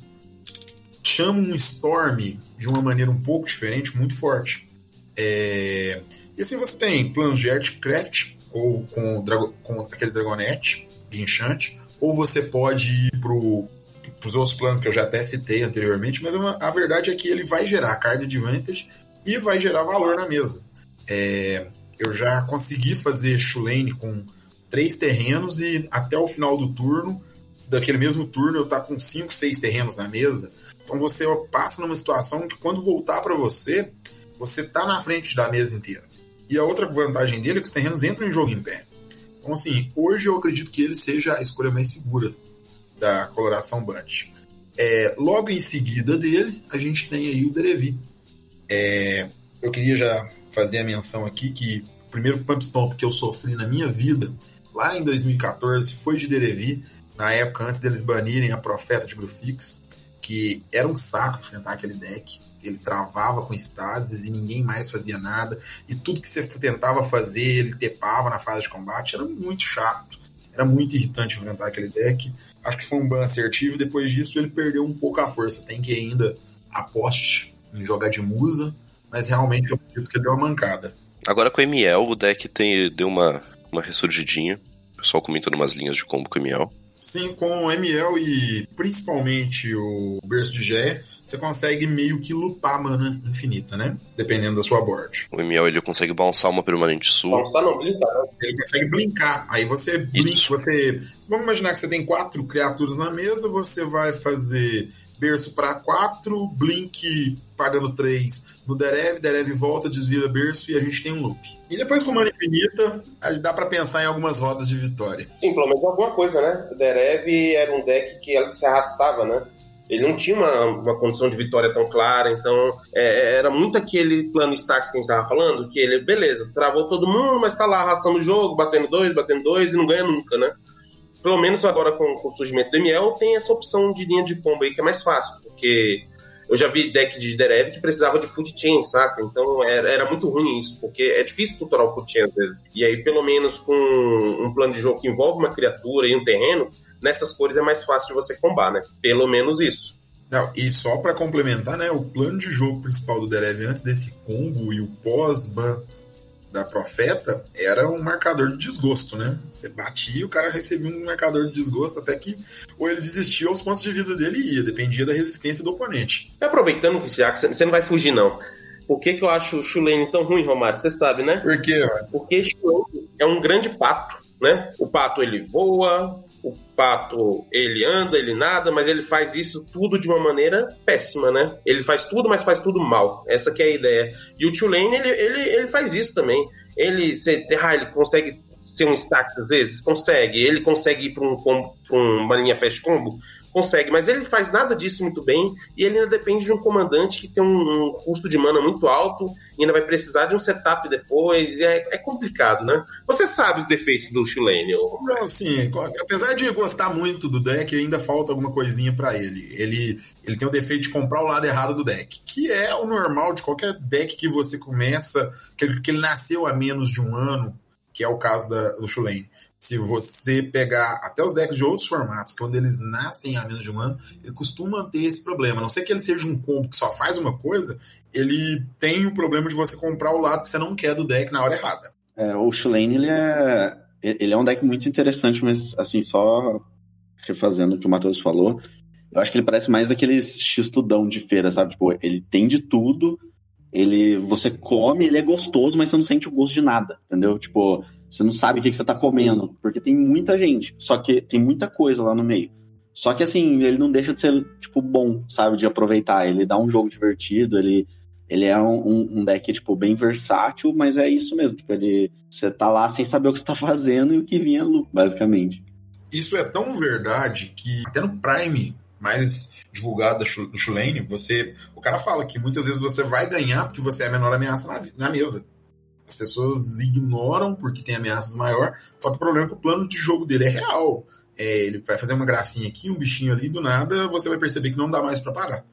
chama um Storm de uma maneira um pouco diferente, muito forte. É... E assim você tem planos de Artcraft, ou com, com aquele Dragonete, guinchante, ou você pode ir pro os outros planos que eu já até citei anteriormente, mas a, a verdade é que ele vai gerar card advantage e vai gerar valor na mesa. É, eu já consegui fazer Shulane com três terrenos e até o final do turno, daquele mesmo turno, eu tá com cinco, seis terrenos na mesa. Então você passa numa situação que quando voltar para você, você tá na frente da mesa inteira. E a outra vantagem dele é que os terrenos entram em jogo em pé. Então, assim, hoje eu acredito que ele seja a escolha mais segura da coloração Bunch. É, logo em seguida dele, a gente tem aí o Derevi. É, eu queria já fazer a menção aqui que o primeiro Pump Stomp que eu sofri na minha vida, lá em 2014, foi de Derevi, na época antes deles banirem a Profeta de Grufix, que era um saco enfrentar aquele deck. Ele travava com estases e ninguém mais fazia nada. E tudo que você tentava fazer, ele tepava na fase de combate. Era muito chato. Era muito irritante enfrentar aquele deck. Acho que foi um ban assertivo. Depois disso, ele perdeu um pouco a força. Tem que ainda aposte em jogar de musa, mas realmente eu acredito que deu uma mancada. Agora com o Miel, o deck tem, deu uma, uma ressurgidinha. O pessoal comentando umas linhas de combo com o Miel. Sim, com o ML e principalmente o Berço de Gé, você consegue meio que lupar mana infinita, né? Dependendo da sua board. O ML ele consegue bounçar uma permanente sua. Bounçar não, blinkar. Né? Ele consegue blinkar. Aí você blink, você. Vamos imaginar que você tem quatro criaturas na mesa, você vai fazer berço para 4, blink pagando 3 no Derev, Derev volta, desvira berço e a gente tem um loop. E depois com mana infinita, dá para pensar em algumas rodas de vitória. Sim, pelo menos alguma coisa, né? O Derev era um deck que ela se arrastava, né? Ele não tinha uma, uma condição de vitória tão clara, então é, era muito aquele plano stacks que a gente estava falando, que ele, beleza, travou todo mundo, mas tá lá arrastando o jogo, batendo dois, batendo dois e não ganha nunca, né? pelo menos agora com, com o surgimento do ML, tem essa opção de linha de combo aí que é mais fácil, porque eu já vi deck de Derev que precisava de food chain, saca? Então era, era, muito ruim isso, porque é difícil tutorar o food chain às vezes. E aí, pelo menos com um plano de jogo que envolve uma criatura e um terreno, nessas cores é mais fácil de você combar, né? Pelo menos isso. Não, e só para complementar, né, o plano de jogo principal do Derev antes desse combo e o pós-ban da Profeta era um marcador de desgosto, né? Você batia e o cara recebia um marcador de desgosto até que ou ele desistia ou os pontos de vida dele ia, dependia da resistência do oponente. Aproveitando que você não vai fugir não. Por que, que eu acho o Chulane tão ruim, Romário? Você sabe, né? Por quê? Porque Chulane é um grande pato, né? O pato ele voa, o pato ele anda, ele nada, mas ele faz isso tudo de uma maneira péssima, né? Ele faz tudo, mas faz tudo mal. Essa que é a ideia. E o Tulane, ele, ele, ele faz isso também. Ele, você, ah, ele consegue ser um stack às vezes? Consegue. Ele consegue ir para um, uma linha fast combo? Consegue, mas ele faz nada disso muito bem e ele ainda depende de um comandante que tem um, um custo de mana muito alto e ainda vai precisar de um setup depois. É, é, complicado, né? Você sabe os defeitos do Chilene. Não, sim. Apesar de gostar muito do deck, ainda falta alguma coisinha para ele. Ele ele tem o defeito de comprar o lado errado do deck, que é o normal de qualquer deck que você começa, que ele, que ele nasceu há menos de um ano, que é o caso da, do Chulane se você pegar até os decks de outros formatos, quando eles nascem há menos de um ano, ele costuma ter esse problema. A não ser que ele seja um combo que só faz uma coisa, ele tem o problema de você comprar o lado que você não quer do deck na hora errada. É, o Shulane, ele é, ele é um deck muito interessante, mas assim, só refazendo o que o Matheus falou, eu acho que ele parece mais aqueles x-tudão de feira, sabe? Tipo, ele tem de tudo, ele você come, ele é gostoso, mas você não sente o gosto de nada, entendeu? Tipo, você não sabe o que, você tá comendo, porque tem muita gente, só que tem muita coisa lá no meio. Só que assim, ele não deixa de ser, tipo, bom, sabe, de aproveitar. Ele dá um jogo divertido, ele, ele é um, um deck, tipo, bem versátil, mas é isso mesmo. Tipo, ele. Você tá lá sem saber o que você tá [LAUGHS] fazendo e o que vinha lucro, basicamente. Isso é tão verdade que até no Prime mais divulgado do Shulane, você. O cara fala que muitas vezes você vai ganhar porque você é a menor ameaça na, na mesa. As pessoas ignoram porque tem ameaças maior, só que o problema é que o plano de jogo dele é real. É, ele vai fazer uma gracinha aqui, um bichinho ali, do nada você vai perceber que não dá mais para parar.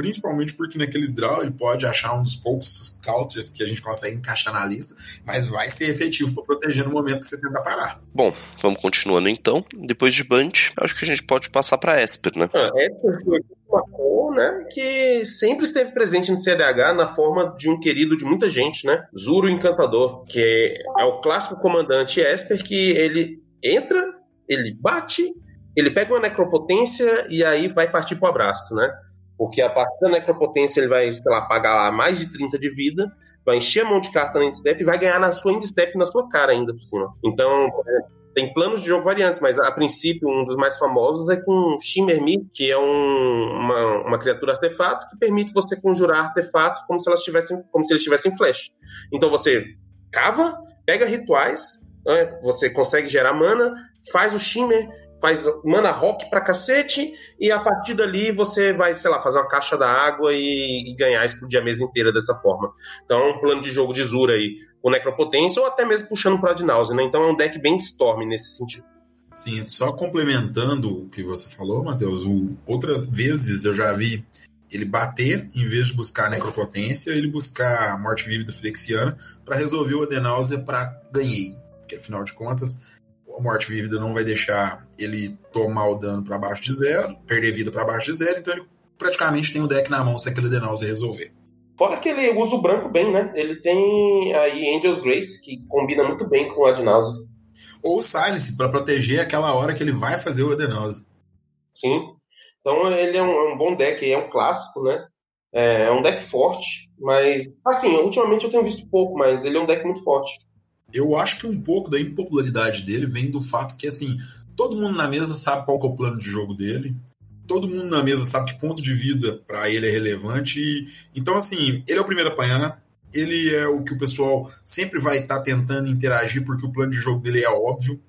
Principalmente porque naqueles draw ele pode achar um dos poucos counters que a gente consegue encaixar na lista, mas vai ser efetivo para proteger no momento que você tenta parar. Bom, vamos continuando então. Depois de Band, acho que a gente pode passar para Esper, né? Ah, Esper foi uma cor, né, que sempre esteve presente no CDH na forma de um querido de muita gente, né? Zuro Encantador, que é o clássico comandante Esper que ele entra, ele bate, ele pega uma necropotência e aí vai partir pro abraço, né? Porque a partir da necropotência ele vai, sei lá, pagar mais de 30 de vida, vai encher a mão de carta na endstep e vai ganhar na sua endstep na sua cara ainda por cima. Então, tem planos de jogo variantes, mas a princípio um dos mais famosos é com Shimmer Me, que é um, uma, uma criatura artefato que permite você conjurar artefatos como se elas tivessem, como se eles tivessem flash. Então você cava, pega rituais, né, você consegue gerar mana, faz o Shimmer, faz mana rock pra cacete, e a partir dali você vai, sei lá, fazer uma caixa da água e, e ganhar, explodir a mesa inteira dessa forma. Então é um plano de jogo de Zura aí, com Necropotência, ou até mesmo puxando pra Adnause, né? Então é um deck bem Storm nesse sentido. Sim, só complementando o que você falou, Matheus, outras vezes eu já vi ele bater, em vez de buscar necropotência, ele buscar morte vívida flexiana para resolver o adenáusea para ganhei. Porque afinal de contas, morte vívida não vai deixar ele tomar o dano para baixo de zero, perder vida para baixo de zero, então ele praticamente tem o deck na mão se aquele adenáusea resolver. Fora que ele usa o branco bem, né? Ele tem aí Angel's Grace, que combina muito bem com o Adnause. Ou Silence, para proteger aquela hora que ele vai fazer o Adenause. Sim. Então ele é um, é um, bom deck, é um clássico, né? É, é um deck forte, mas assim, ultimamente eu tenho visto pouco, mas ele é um deck muito forte. Eu acho que um pouco da impopularidade dele vem do fato que, assim, todo mundo na mesa sabe qual é o plano de jogo dele. Todo mundo na mesa sabe que ponto de vida para ele é relevante. E, então, assim, ele é o primeiro a apanhar. Ele é o que o pessoal sempre vai estar tá tentando interagir, porque o plano de jogo dele é óbvio.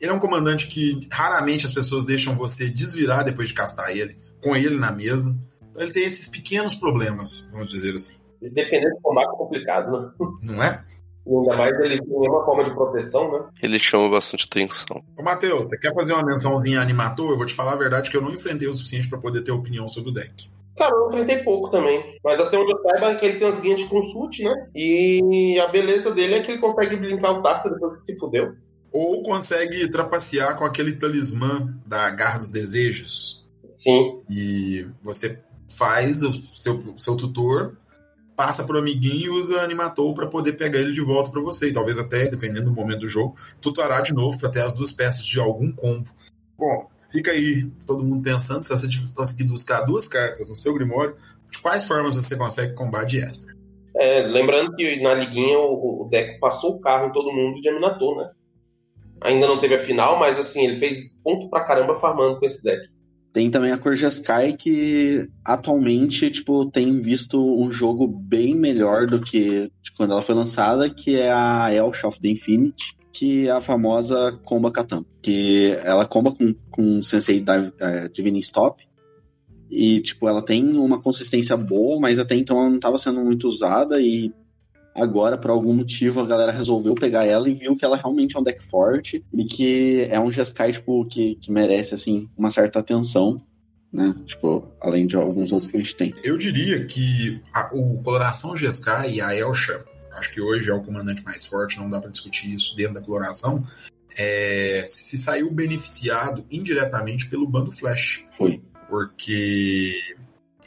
Ele é um comandante que raramente as pessoas deixam você desvirar depois de castar ele, com ele na mesa. Então ele tem esses pequenos problemas, vamos dizer assim. Dependendo do combate é complicado, né? Não é? E ainda mais eles têm uma forma de proteção, né? Ele chama bastante atenção. Ô, Matheus, você quer fazer uma mençãozinha animator? Eu vou te falar a verdade que eu não enfrentei o suficiente para poder ter opinião sobre o deck. Cara, eu enfrentei pouco também. Mas até onde eu saiba é que ele tem umas guias de consult, né? E a beleza dele é que ele consegue brincar o taça depois que se fudeu. Ou consegue trapacear com aquele talismã da Garra dos Desejos. Sim. E você faz o seu, seu tutor passa pro amiguinho e usa Animatou para poder pegar ele de volta para você. E talvez até, dependendo do momento do jogo, tutorar de novo para ter as duas peças de algum combo. Bom, fica aí todo mundo pensando, se você conseguir buscar duas cartas no seu Grimório, de quais formas você consegue combate Esper? É, lembrando que na liguinha o, o deck passou o carro em todo mundo de Aminator, né? Ainda não teve a final, mas assim, ele fez ponto pra caramba farmando com esse deck. Tem também a cor Sky que atualmente, tipo, tem visto um jogo bem melhor do que quando ela foi lançada, que é a Elf of the Infinity, que é a famosa Comba Katan. Que ela comba com, com Sensei é, Divine Stop. E, tipo, ela tem uma consistência boa, mas até então ela não estava sendo muito usada e Agora, por algum motivo, a galera resolveu pegar ela e viu que ela realmente é um deck forte e que é um Jeskai, tipo, que, que merece, assim, uma certa atenção. Né? Tipo, além de alguns outros que a gente tem. Eu diria que a, o Coloração Jeskai e a Elsha, acho que hoje é o comandante mais forte, não dá para discutir isso dentro da coloração, é, se saiu beneficiado indiretamente pelo bando Flash. Foi. Porque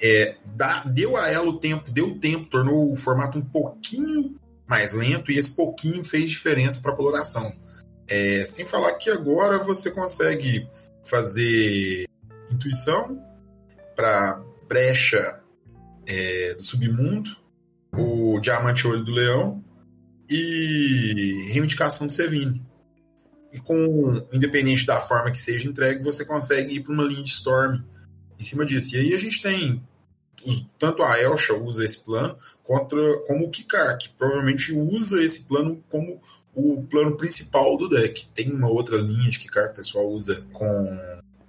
é, dá, deu a ela o tempo, deu tempo, tornou o formato um pouquinho mais lento e esse pouquinho fez diferença para a coloração. É, sem falar que agora você consegue fazer intuição para brecha é, do submundo, o diamante olho do leão e reivindicação de Sevine. E com, independente da forma que seja entregue, você consegue ir para uma linha de Storm em cima disso. E aí a gente tem tanto a Elsha usa esse plano, contra, como o Kikar, que provavelmente usa esse plano como o plano principal do deck. Tem uma outra linha de Kikar que o pessoal usa com.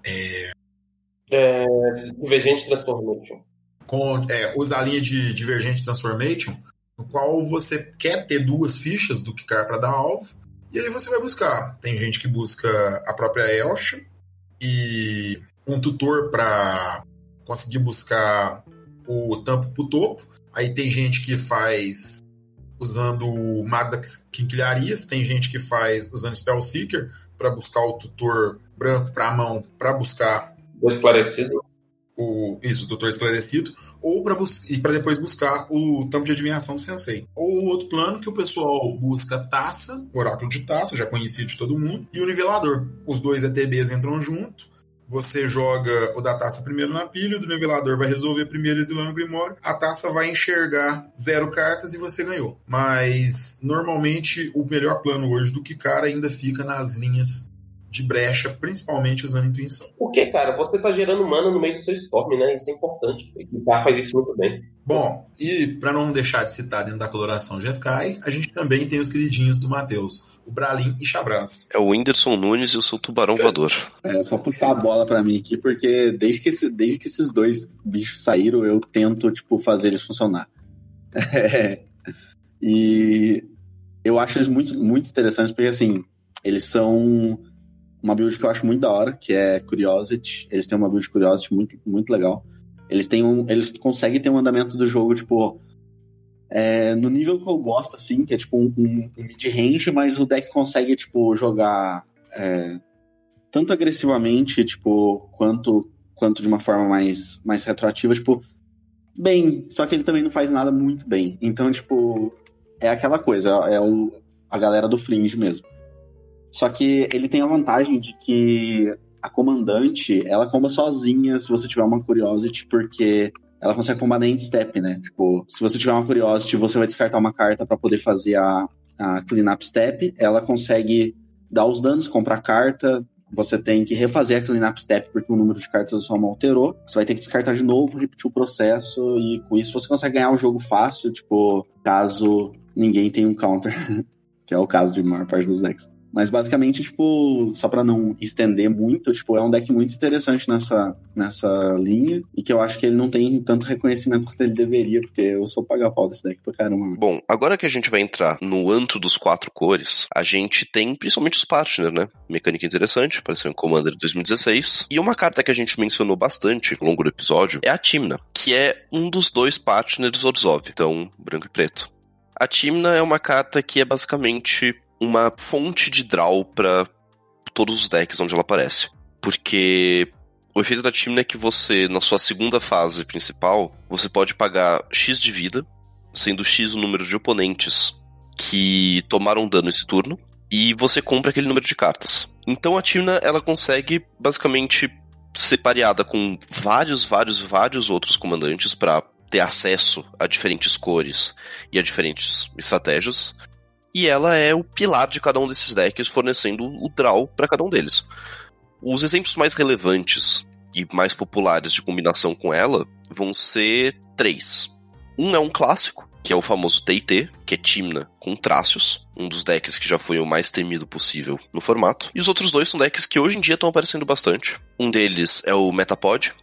É, é, Divergente Transformation. Com, é, usa a linha de Divergente Transformation, no qual você quer ter duas fichas do Kikar para dar alvo, e aí você vai buscar. Tem gente que busca a própria Elsha e um tutor para conseguir buscar o tampo pro topo. Aí tem gente que faz usando o Mago da Quinquilharias, tem gente que faz usando Spell Seeker para buscar o tutor branco para a mão, para buscar o esclarecido. O, isso, o tutor esclarecido, ou para e para depois buscar o tampo de adivinhação do Sensei. Ou outro plano que o pessoal busca taça, oráculo de taça, já conhecido de todo mundo, e o nivelador. Os dois ETBs entram junto você joga o da taça primeiro na pilha, o do nivelador vai resolver primeiro exilando o Grimório, a taça vai enxergar zero cartas e você ganhou. Mas normalmente o melhor plano hoje do que cara ainda fica nas linhas de brecha, principalmente usando intuição. Porque, cara, você tá gerando mana no meio do seu storm, né? Isso é importante. O cara faz isso muito bem. Bom, e para não deixar de citar dentro da coloração Jeskai, a gente também tem os queridinhos do Matheus, o Bralin e Chabras. É o Whindersson Nunes e o seu tubarão voador. É, só puxar a bola para mim aqui, porque desde que, esse, desde que esses dois bichos saíram, eu tento, tipo, fazer eles funcionar. [LAUGHS] É, e eu acho eles muito, muito interessantes, porque, assim, eles são uma build que eu acho muito da hora, que é Curiosity. Eles têm uma build Curiosity muito, muito legal. Eles têm um, eles conseguem ter um andamento do jogo, tipo, é, no nível que eu gosto, assim, que é tipo um, um, um mid-range, mas o deck consegue, tipo, jogar é, tanto agressivamente, tipo, quanto, quanto de uma forma mais, mais retroativa, tipo, bem, só que ele também não faz nada muito bem. Então, tipo, é aquela coisa, é o, a galera do Fringe mesmo. Só que ele tem a vantagem de que a comandante, ela comba sozinha se você tiver uma Curiosity, porque ela consegue combar na step, né? Tipo, se você tiver uma Curiosity, você vai descartar uma carta para poder fazer a, a Cleanup Step. Ela consegue dar os danos, comprar carta. Você tem que refazer a Cleanup Step porque o número de cartas da sua mão alterou. Você vai ter que descartar de novo, repetir o processo. E com isso você consegue ganhar o jogo fácil, tipo, caso ninguém tenha um counter. [LAUGHS] que é o caso de maior parte dos decks. Mas basicamente, tipo, só para não estender muito, tipo, é um deck muito interessante nessa, nessa linha e que eu acho que ele não tem tanto reconhecimento quanto ele deveria, porque eu sou pagar pau desse deck pra caramba. Bom, agora que a gente vai entrar no antro dos quatro cores, a gente tem principalmente os partners, né? Mecânica interessante, apareceu em Commander 2016. E uma carta que a gente mencionou bastante ao longo do episódio é a Timna, que é um dos dois partners Orzhov, então branco e preto. A Timna é uma carta que é basicamente uma fonte de draw para todos os decks onde ela aparece. Porque o efeito da Timna é que você, na sua segunda fase principal, você pode pagar X de vida, sendo X o número de oponentes que tomaram dano esse turno, e você compra aquele número de cartas. Então a Timna, ela consegue basicamente ser pareada com vários, vários, vários outros comandantes para ter acesso a diferentes cores e a diferentes estratégias e ela é o pilar de cada um desses decks, fornecendo o draw para cada um deles. Os exemplos mais relevantes e mais populares de combinação com ela vão ser três. Um é um clássico, que é o famoso TT, que é Timna com Trácios, um dos decks que já foi o mais temido possível no formato. E os outros dois são decks que hoje em dia estão aparecendo bastante. Um deles é o Metapod,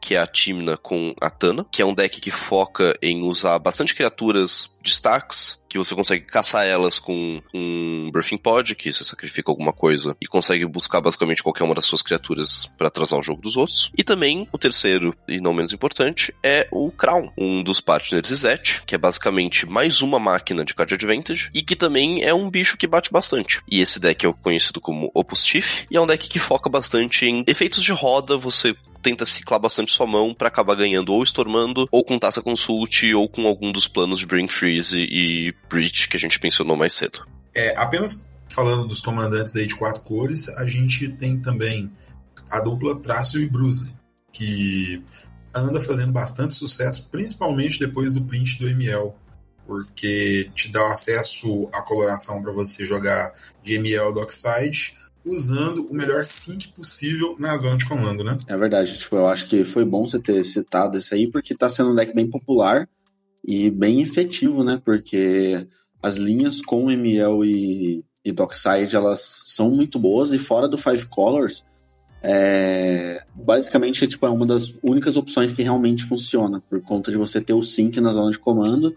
que é a Timna com a Tana, que é um deck que foca em usar bastante criaturas destaques, que você consegue caçar elas com um Birthing Pod, que você sacrifica alguma coisa e consegue buscar basicamente qualquer uma das suas criaturas para atrasar o jogo dos outros. E também o terceiro, e não menos importante, é o Crown, um dos partners Zet, que é basicamente mais uma máquina de card advantage e que também é um bicho que bate bastante. E esse deck é conhecido como Opus Chief e é um deck que foca bastante em efeitos de roda, você tenta ciclar bastante sua mão para acabar ganhando ou Stormando, ou com Taça Consult, ou com algum dos planos de Bring Freeze e Breach que a gente mencionou mais cedo. É, apenas falando dos comandantes aí de quatro cores, a gente tem também a dupla Trácio e Bruce, que anda fazendo bastante sucesso, principalmente depois do print do ML, porque te dá acesso à coloração para você jogar de ML Dockside usando o melhor sync possível na zona de comando, né? É verdade, tipo, eu acho que foi bom você ter citado isso aí, porque tá sendo um deck bem popular e bem efetivo, né? Porque as linhas com ML e, e Dockside, elas são muito boas, e fora do Five Colors, é, basicamente tipo, é uma das únicas opções que realmente funciona, por conta de você ter o sync na zona de comando,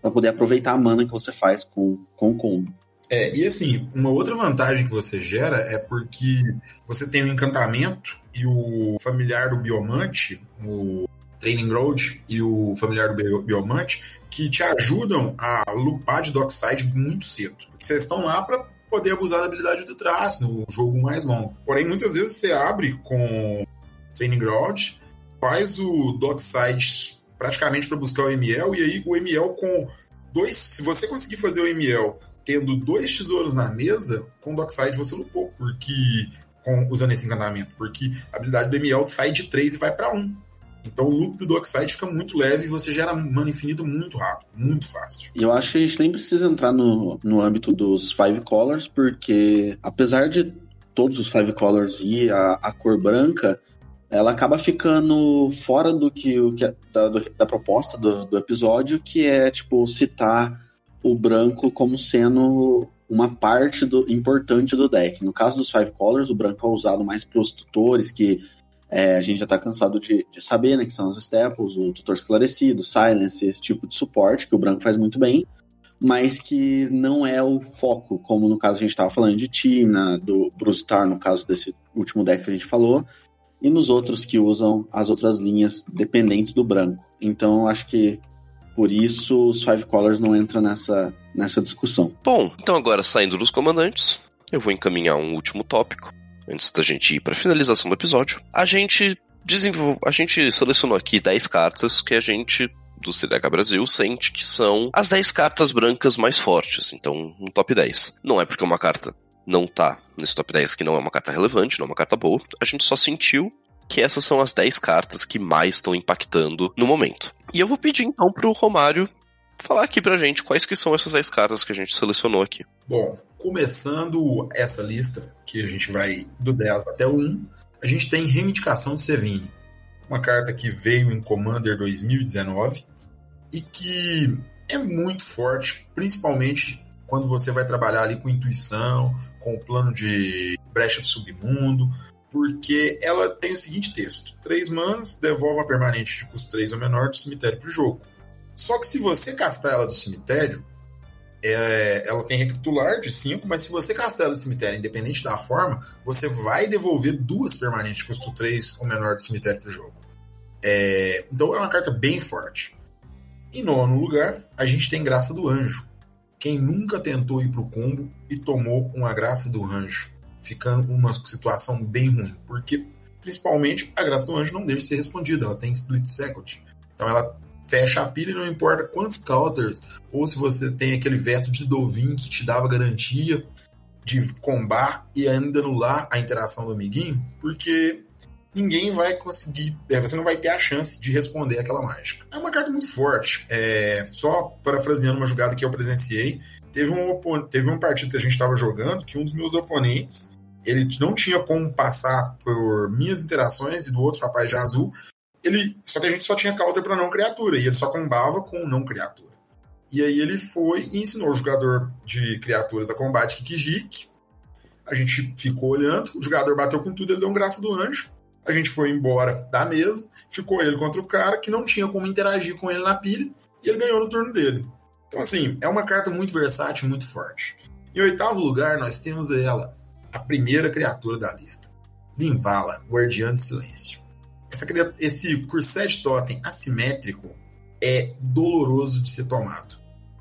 para poder aproveitar a mana que você faz com, com o combo. É, e assim, uma outra vantagem que você gera é porque você tem o encantamento e o familiar do biomante, o Training Road e o Familiar do Biomante, que te ajudam a lupar de Dockside muito cedo. Porque vocês estão lá para poder abusar da habilidade do traço no jogo mais longo. Porém, muitas vezes você abre com Training Ground, faz o Dockside praticamente para buscar o ML, e aí o ML com dois. Se você conseguir fazer o ML tendo dois tesouros na mesa, com o Dockside você lupou, porque. Com, usando esse encantamento, porque a habilidade do ML sai de 3 e vai para 1. Então o loop do Dockside fica muito leve e você gera mana infinito muito rápido, muito fácil. Eu acho que a gente nem precisa entrar no, no âmbito dos Five Colors, porque apesar de todos os Five Colors e a, a cor branca, ela acaba ficando fora do que, o que da, do, da proposta do, do episódio, que é tipo citar o branco como sendo uma parte do, importante do deck. No caso dos Five Colors, o branco é usado mais para os tutores que é, a gente já está cansado de, de, saber, né, que são as staples, o tutor esclarecido, silence, esse tipo de suporte que o branco faz muito bem, mas que não é o foco, como no caso a gente estava falando de Tina, do Brustar, no caso desse último deck que a gente falou, e nos outros que usam as outras linhas dependentes do branco. Então acho que por isso os Five Colors não entram nessa, nessa discussão. Bom, então agora saindo dos comandantes, eu vou encaminhar um último tópico antes da gente ir para finalização do episódio, a gente desenvolve, a gente selecionou aqui 10 cartas que a gente do CDH Brasil sente que são as 10 cartas brancas mais fortes, então um top 10. Não é porque uma carta não tá nesse top 10 que não é uma carta relevante, não é uma carta boa, a gente só sentiu que essas são as 10 cartas que mais estão impactando no momento. E eu vou pedir então pro Romário falar aqui pra gente quais que são essas 10 cartas que a gente selecionou aqui. Bom, começando essa lista, que a gente vai do 10 até o 1, a gente tem Reivindicação de Sevine, uma carta que veio em Commander 2019 e que é muito forte, principalmente quando você vai trabalhar ali com intuição, com o plano de brecha de submundo, porque ela tem o seguinte texto: 3 manas, devolve a permanente de custo 3 ou menor do cemitério para o jogo. Só que se você castar ela do cemitério, é, ela tem recapitular de 5, mas se você castar ela do cemitério, independente da forma, você vai devolver duas permanentes custo 3 ou menor do cemitério pro jogo. É, então é uma carta bem forte. Em nono lugar, a gente tem Graça do Anjo. Quem nunca tentou ir pro combo e tomou uma Graça do Anjo, ficando uma situação bem ruim, porque principalmente a Graça do Anjo não deixa de ser respondida, ela tem split second. Então ela fecha a pilha e não importa quantos counters, ou se você tem aquele veto de Dovin que te dava garantia de combar e ainda anular a interação do amiguinho, porque ninguém vai conseguir, é, você não vai ter a chance de responder aquela mágica. É uma carta muito forte. É, só parafraseando uma jogada que eu presenciei, teve um, teve um partido que a gente estava jogando que um dos meus oponentes ele não tinha como passar por minhas interações e do outro rapaz de azul, ele, só que a gente só tinha counter para não criatura, e ele só combava com não criatura. E aí ele foi e ensinou o jogador de criaturas a combate Kikijik. A gente ficou olhando, o jogador bateu com tudo, ele deu um graça do anjo. A gente foi embora da mesa, ficou ele contra o cara que não tinha como interagir com ele na pilha, e ele ganhou no turno dele. Então, assim, é uma carta muito versátil, muito forte. Em oitavo lugar, nós temos ela, a primeira criatura da lista. Linvala, Guardiã de Silêncio. Essa, esse Curset Totem assimétrico é doloroso de ser tomado.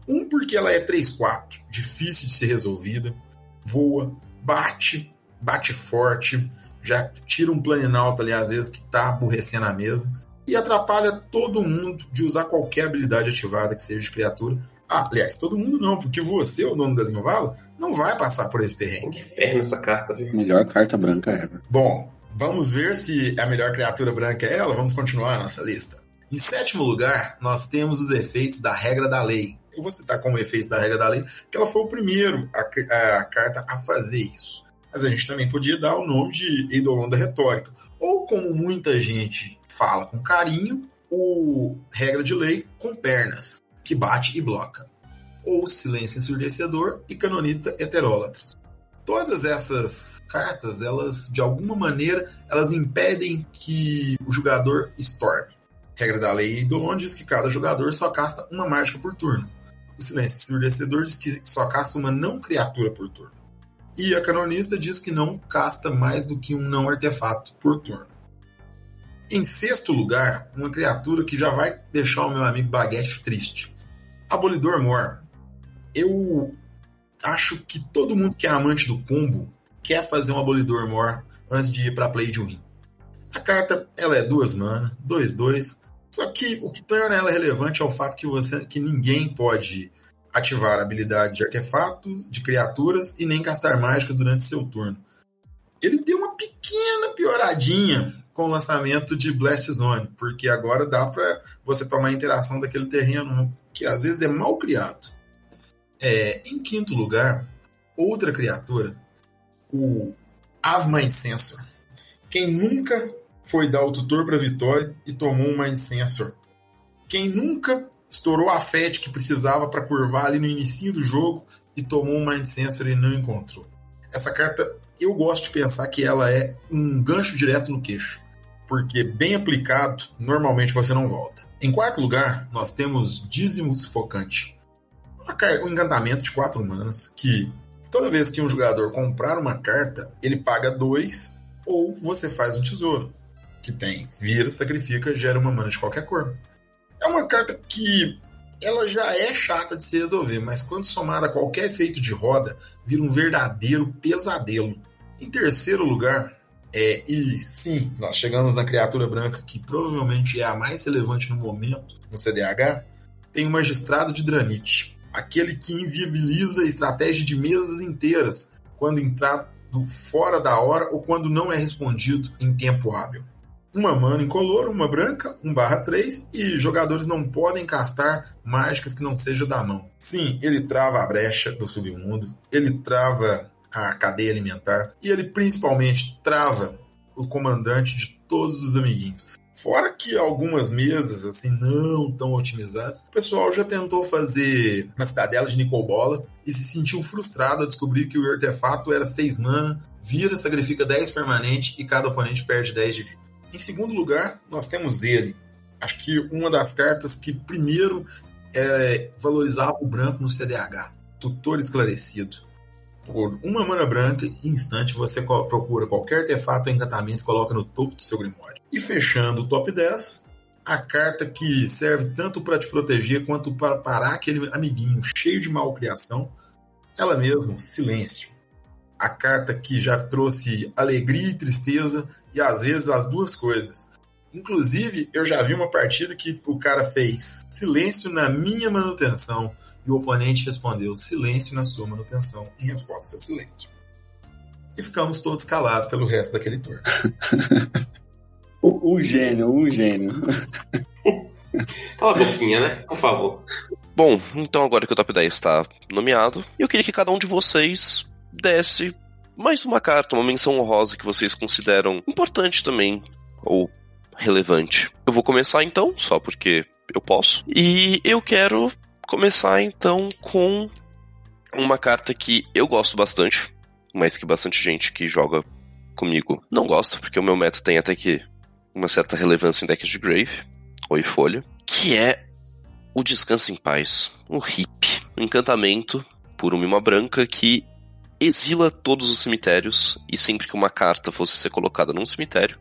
Um, porque ela é 3-4, difícil de ser resolvida, voa, bate, bate forte, já tira um planinalto ali às vezes que tá aborrecendo a mesa e atrapalha todo mundo de usar qualquer habilidade ativada que seja de criatura. Ah, aliás, todo mundo não, porque você, o dono da Linvala, não vai passar por esse perrengue. Que inferno essa carta, viu? Melhor carta branca ever. Bom, Vamos ver se a melhor criatura branca é ela. Vamos continuar a nossa lista. Em sétimo lugar, nós temos os efeitos da regra da lei. Eu vou citar como efeitos da regra da lei, que ela foi o primeiro a, a, a carta a fazer isso. Mas a gente também podia dar o nome de Eidolon da Retórica. Ou como muita gente fala com carinho, o regra de lei com pernas, que bate e bloca. Ou silêncio ensurdecedor e canonita heterólatras todas essas cartas, elas de alguma maneira, elas impedem que o jogador storme. Regra da lei do diz que cada jogador só casta uma mágica por turno. O silêncio ensurdecedor diz que só casta uma não criatura por turno. E a canonista diz que não casta mais do que um não artefato por turno. Em sexto lugar, uma criatura que já vai deixar o meu amigo Baguete triste. Abolidor Mor. Eu acho que todo mundo que é amante do combo quer fazer um Abolidor Mor antes de ir para play de win. A carta ela é duas mana, dois dois. Só que o que torna ela relevante é o fato que você que ninguém pode ativar habilidades de artefatos, de criaturas e nem gastar mágicas durante seu turno. Ele deu uma pequena pioradinha com o lançamento de Blast Zone, porque agora dá para você tomar a interação daquele terreno que às vezes é mal criado. É, em quinto lugar, outra criatura, o Ave Mind Sensor. Quem nunca foi dar o tutor para vitória e tomou um Mind Sensor? Quem nunca estourou a FET que precisava para curvar ali no início do jogo e tomou um Mind Sensor e não encontrou? Essa carta, eu gosto de pensar que ela é um gancho direto no queixo, porque bem aplicado, normalmente você não volta. Em quarto lugar, nós temos Dízimo Sufocante. Um encantamento de quatro manas que toda vez que um jogador comprar uma carta, ele paga dois ou você faz um tesouro, que tem vira, sacrifica, gera uma mana de qualquer cor. É uma carta que ela já é chata de se resolver, mas quando somada a qualquer efeito de roda, vira um verdadeiro pesadelo. Em terceiro lugar, é, e sim, nós chegamos na criatura branca, que provavelmente é a mais relevante no momento no CDH, tem o Magistrado de Dranite aquele que inviabiliza a estratégia de mesas inteiras quando entrar fora da hora ou quando não é respondido em tempo hábil. Uma mana incolor, uma branca, 1 barra 3 e jogadores não podem castar mágicas que não sejam da mão. Sim, ele trava a brecha do submundo, ele trava a cadeia alimentar e ele principalmente trava o comandante de todos os amiguinhos. Fora que algumas mesas, assim, não tão otimizadas, o pessoal já tentou fazer uma cidadela de Nicobola e se sentiu frustrado ao descobrir que o artefato era 6 mana, vira, sacrifica 10 permanente e cada oponente perde 10 de vida. Em segundo lugar, nós temos ele. Acho que uma das cartas que primeiro é, valorizava o branco no CDH. Tutor esclarecido. Por uma mana branca, instante você procura qualquer artefato ou encantamento e coloca no topo do seu grimório. E fechando o top 10, a carta que serve tanto para te proteger quanto para parar aquele amiguinho cheio de malcriação, ela mesma, Silêncio. A carta que já trouxe alegria e tristeza e às vezes as duas coisas. Inclusive, eu já vi uma partida que o cara fez silêncio na minha manutenção e o oponente respondeu silêncio na sua manutenção em resposta ao seu silêncio. E ficamos todos calados pelo resto daquele turno. [LAUGHS] O, o gênio, o gênio. [LAUGHS] Cala a boquinha, né? Por favor. Bom, então agora que o top 10 está nomeado, eu queria que cada um de vocês desse mais uma carta, uma menção honrosa que vocês consideram importante também, ou relevante. Eu vou começar então, só porque eu posso. E eu quero começar então com uma carta que eu gosto bastante, mas que bastante gente que joga comigo não gosta, porque o meu método tem até que uma certa relevância em decks de Grave, ou folha, que é o Descanso em Paz, o RIP, um encantamento por uma branca que exila todos os cemitérios e sempre que uma carta fosse ser colocada num cemitério,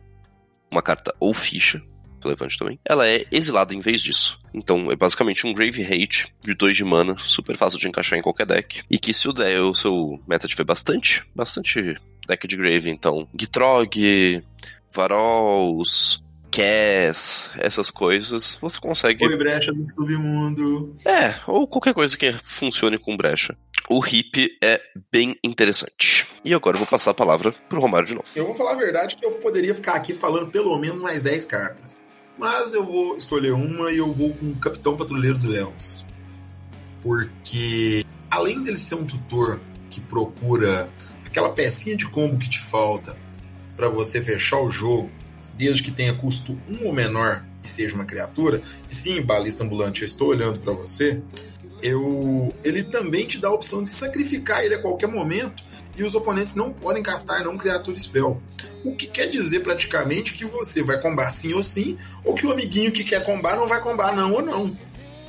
uma carta ou ficha, relevante também, ela é exilada em vez disso. Então é basicamente um Grave Hate de 2 de mana, super fácil de encaixar em qualquer deck. E que se o, der, o seu meta tiver bastante, bastante deck de Grave, então Gitrog, Varols, Cass, essas coisas, você consegue. Oi, brecha do submundo. É, ou qualquer coisa que funcione com brecha. O hip é bem interessante. E agora eu vou passar a palavra pro Romário de novo. Eu vou falar a verdade que eu poderia ficar aqui falando pelo menos mais 10 cartas. Mas eu vou escolher uma e eu vou com o Capitão Patrulheiro do Elves. Porque, além dele ser um tutor que procura aquela pecinha de combo que te falta para você fechar o jogo, desde que tenha custo 1 ou menor e seja uma criatura, e sim, balista ambulante, eu estou olhando para você, eu, ele também te dá a opção de sacrificar ele a qualquer momento e os oponentes não podem castar não criatura spell. O que quer dizer praticamente que você vai combar sim ou sim, ou que o amiguinho que quer combar não vai combar não ou não.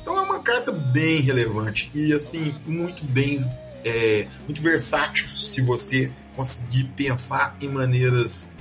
Então é uma carta bem relevante e assim muito bem é, muito versátil se você conseguir pensar em maneiras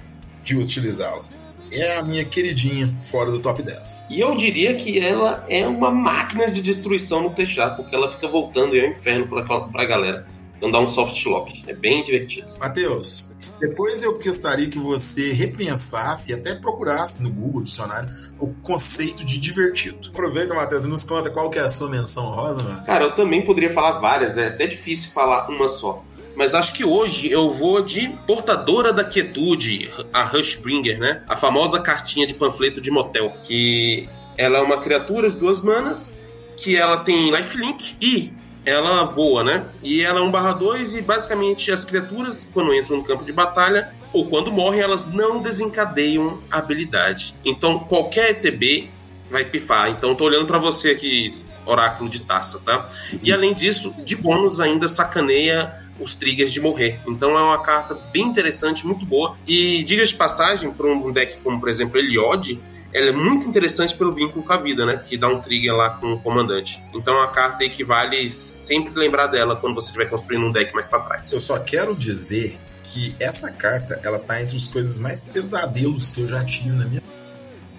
de utilizá-la. é a minha queridinha fora do top 10. E eu diria que ela é uma máquina de destruição no Techar, porque ela fica voltando e é um inferno pra, pra galera. Então dá um soft lock. É bem divertido. Matheus, depois eu gostaria que você repensasse e até procurasse no Google Dicionário o conceito de divertido. Aproveita, Matheus, e nos conta qual que é a sua menção rosa, mano. Cara, eu também poderia falar várias, é até difícil falar uma só. Mas acho que hoje eu vou de Portadora da Quietude, a Rushbringer, né? A famosa cartinha de panfleto de motel. Que ela é uma criatura de duas manas, que ela tem lifelink e ela voa, né? E ela é um barra 2 e basicamente as criaturas, quando entram no campo de batalha, ou quando morrem, elas não desencadeiam a habilidade. Então qualquer ETB vai pifar. Então tô olhando para você aqui, oráculo de taça, tá? E além disso, de bônus ainda sacaneia os triggers de morrer. Então é uma carta bem interessante, muito boa. E diga de passagem, para um deck como por exemplo Eliod, ela é muito interessante pelo vínculo com a vida, né? Que dá um trigger lá com o comandante. Então uma carta aí que vale sempre lembrar dela quando você estiver construindo um deck mais para trás. Eu só quero dizer que essa carta, ela tá entre as coisas mais pesadelos que eu já tive na minha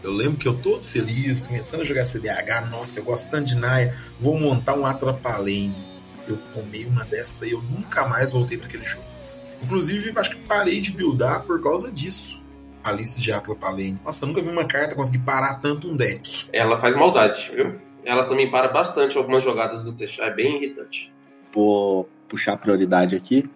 eu lembro que eu todo feliz, começando a jogar CDH, nossa, eu gosto tanto de Naya, vou montar um Atrapalém. Eu tomei uma dessa e eu nunca mais voltei para aquele jogo. Inclusive, acho que parei de buildar por causa disso. Alice de Atrapalém. Nossa, eu nunca vi uma carta conseguir parar tanto um deck. Ela faz maldade, viu? Ela também para bastante algumas jogadas do Techar, é bem irritante. Vou puxar prioridade aqui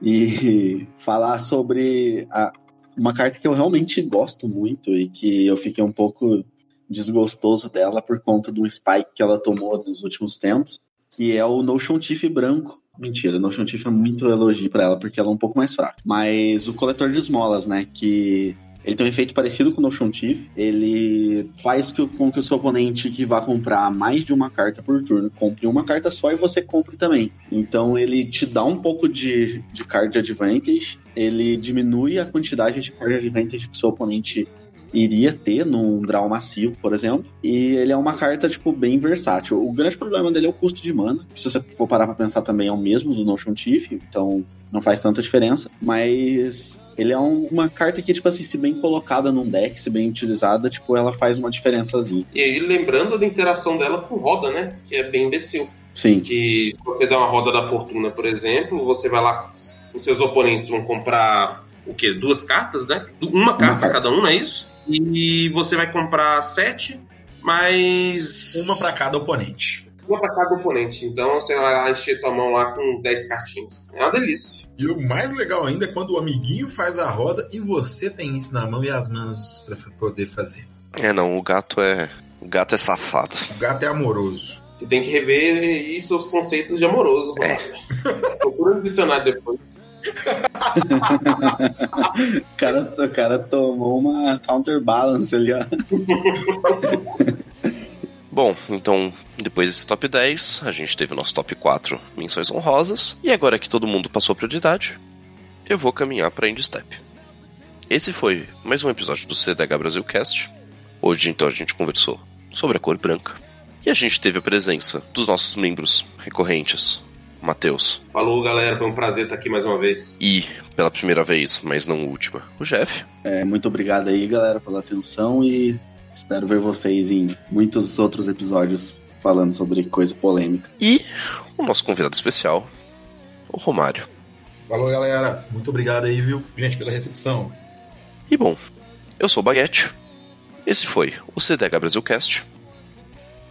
e [LAUGHS] falar sobre a, uma carta que eu realmente gosto muito e que eu fiquei um pouco desgostoso dela por conta do spike que ela tomou nos últimos tempos, que é o Notion Tiff branco. Mentira, o Notion Tiff é muito elogio para ela porque ela é um pouco mais fraca. Mas o coletor de esmolas, né, que ele tem um efeito parecido com o Notion Thief. Ele faz com que o seu oponente que vá comprar mais de uma carta por turno compre uma carta só e você compre também. Então ele te dá um pouco de, de card advantage, ele diminui a quantidade de card advantage que o seu oponente iria ter num draw massivo, por exemplo. E ele é uma carta, tipo, bem versátil. O grande problema dele é o custo de mana. Se você for parar pra pensar também é o mesmo do Notion Thief, então não faz tanta diferença. Mas ele é um, uma carta que, tipo assim, se bem colocada num deck, se bem utilizada, tipo, ela faz uma diferençazinha. E aí, lembrando da interação dela com roda, né? Que é bem imbecil. Sim. Que você dá uma roda da fortuna, por exemplo, você vai lá, os seus oponentes vão comprar o quê? Duas cartas, né? Uma carta, carta. cada um, não é isso? E você vai comprar sete, mas. Uma para cada oponente. Uma para cada oponente. Então você vai lá encher tua mão lá com 10 cartinhas. É uma delícia. E o mais legal ainda é quando o amiguinho faz a roda e você tem isso na mão e as manos para poder fazer. É, não, o gato é. O gato é safado. O gato é amoroso. Você tem que rever isso, os conceitos de amoroso. É. Procura no dicionário depois [LAUGHS] o, cara, o cara tomou uma counterbalance ali, ó. [LAUGHS] Bom, então, depois desse top 10, a gente teve o nosso top 4 menções honrosas. E agora que todo mundo passou prioridade, eu vou caminhar para Step. Esse foi mais um episódio do CDH Brasil Cast. Hoje, então, a gente conversou sobre a cor branca. E a gente teve a presença dos nossos membros recorrentes, Matheus. Falou, galera. Foi um prazer estar aqui mais uma vez. E, pela primeira vez, mas não última, o Jeff. É, muito obrigado aí, galera, pela atenção e espero ver vocês em muitos outros episódios falando sobre coisa polêmica. E o nosso convidado especial, o Romário. Falou, galera. Muito obrigado aí, viu, gente, pela recepção. E bom, eu sou o Baguete. Esse foi o CDH Brasilcast.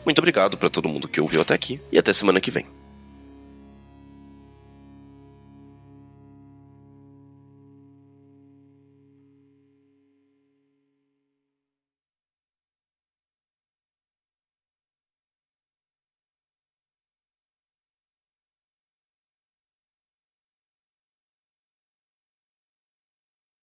Muito obrigado para todo mundo que ouviu até aqui e até semana que vem.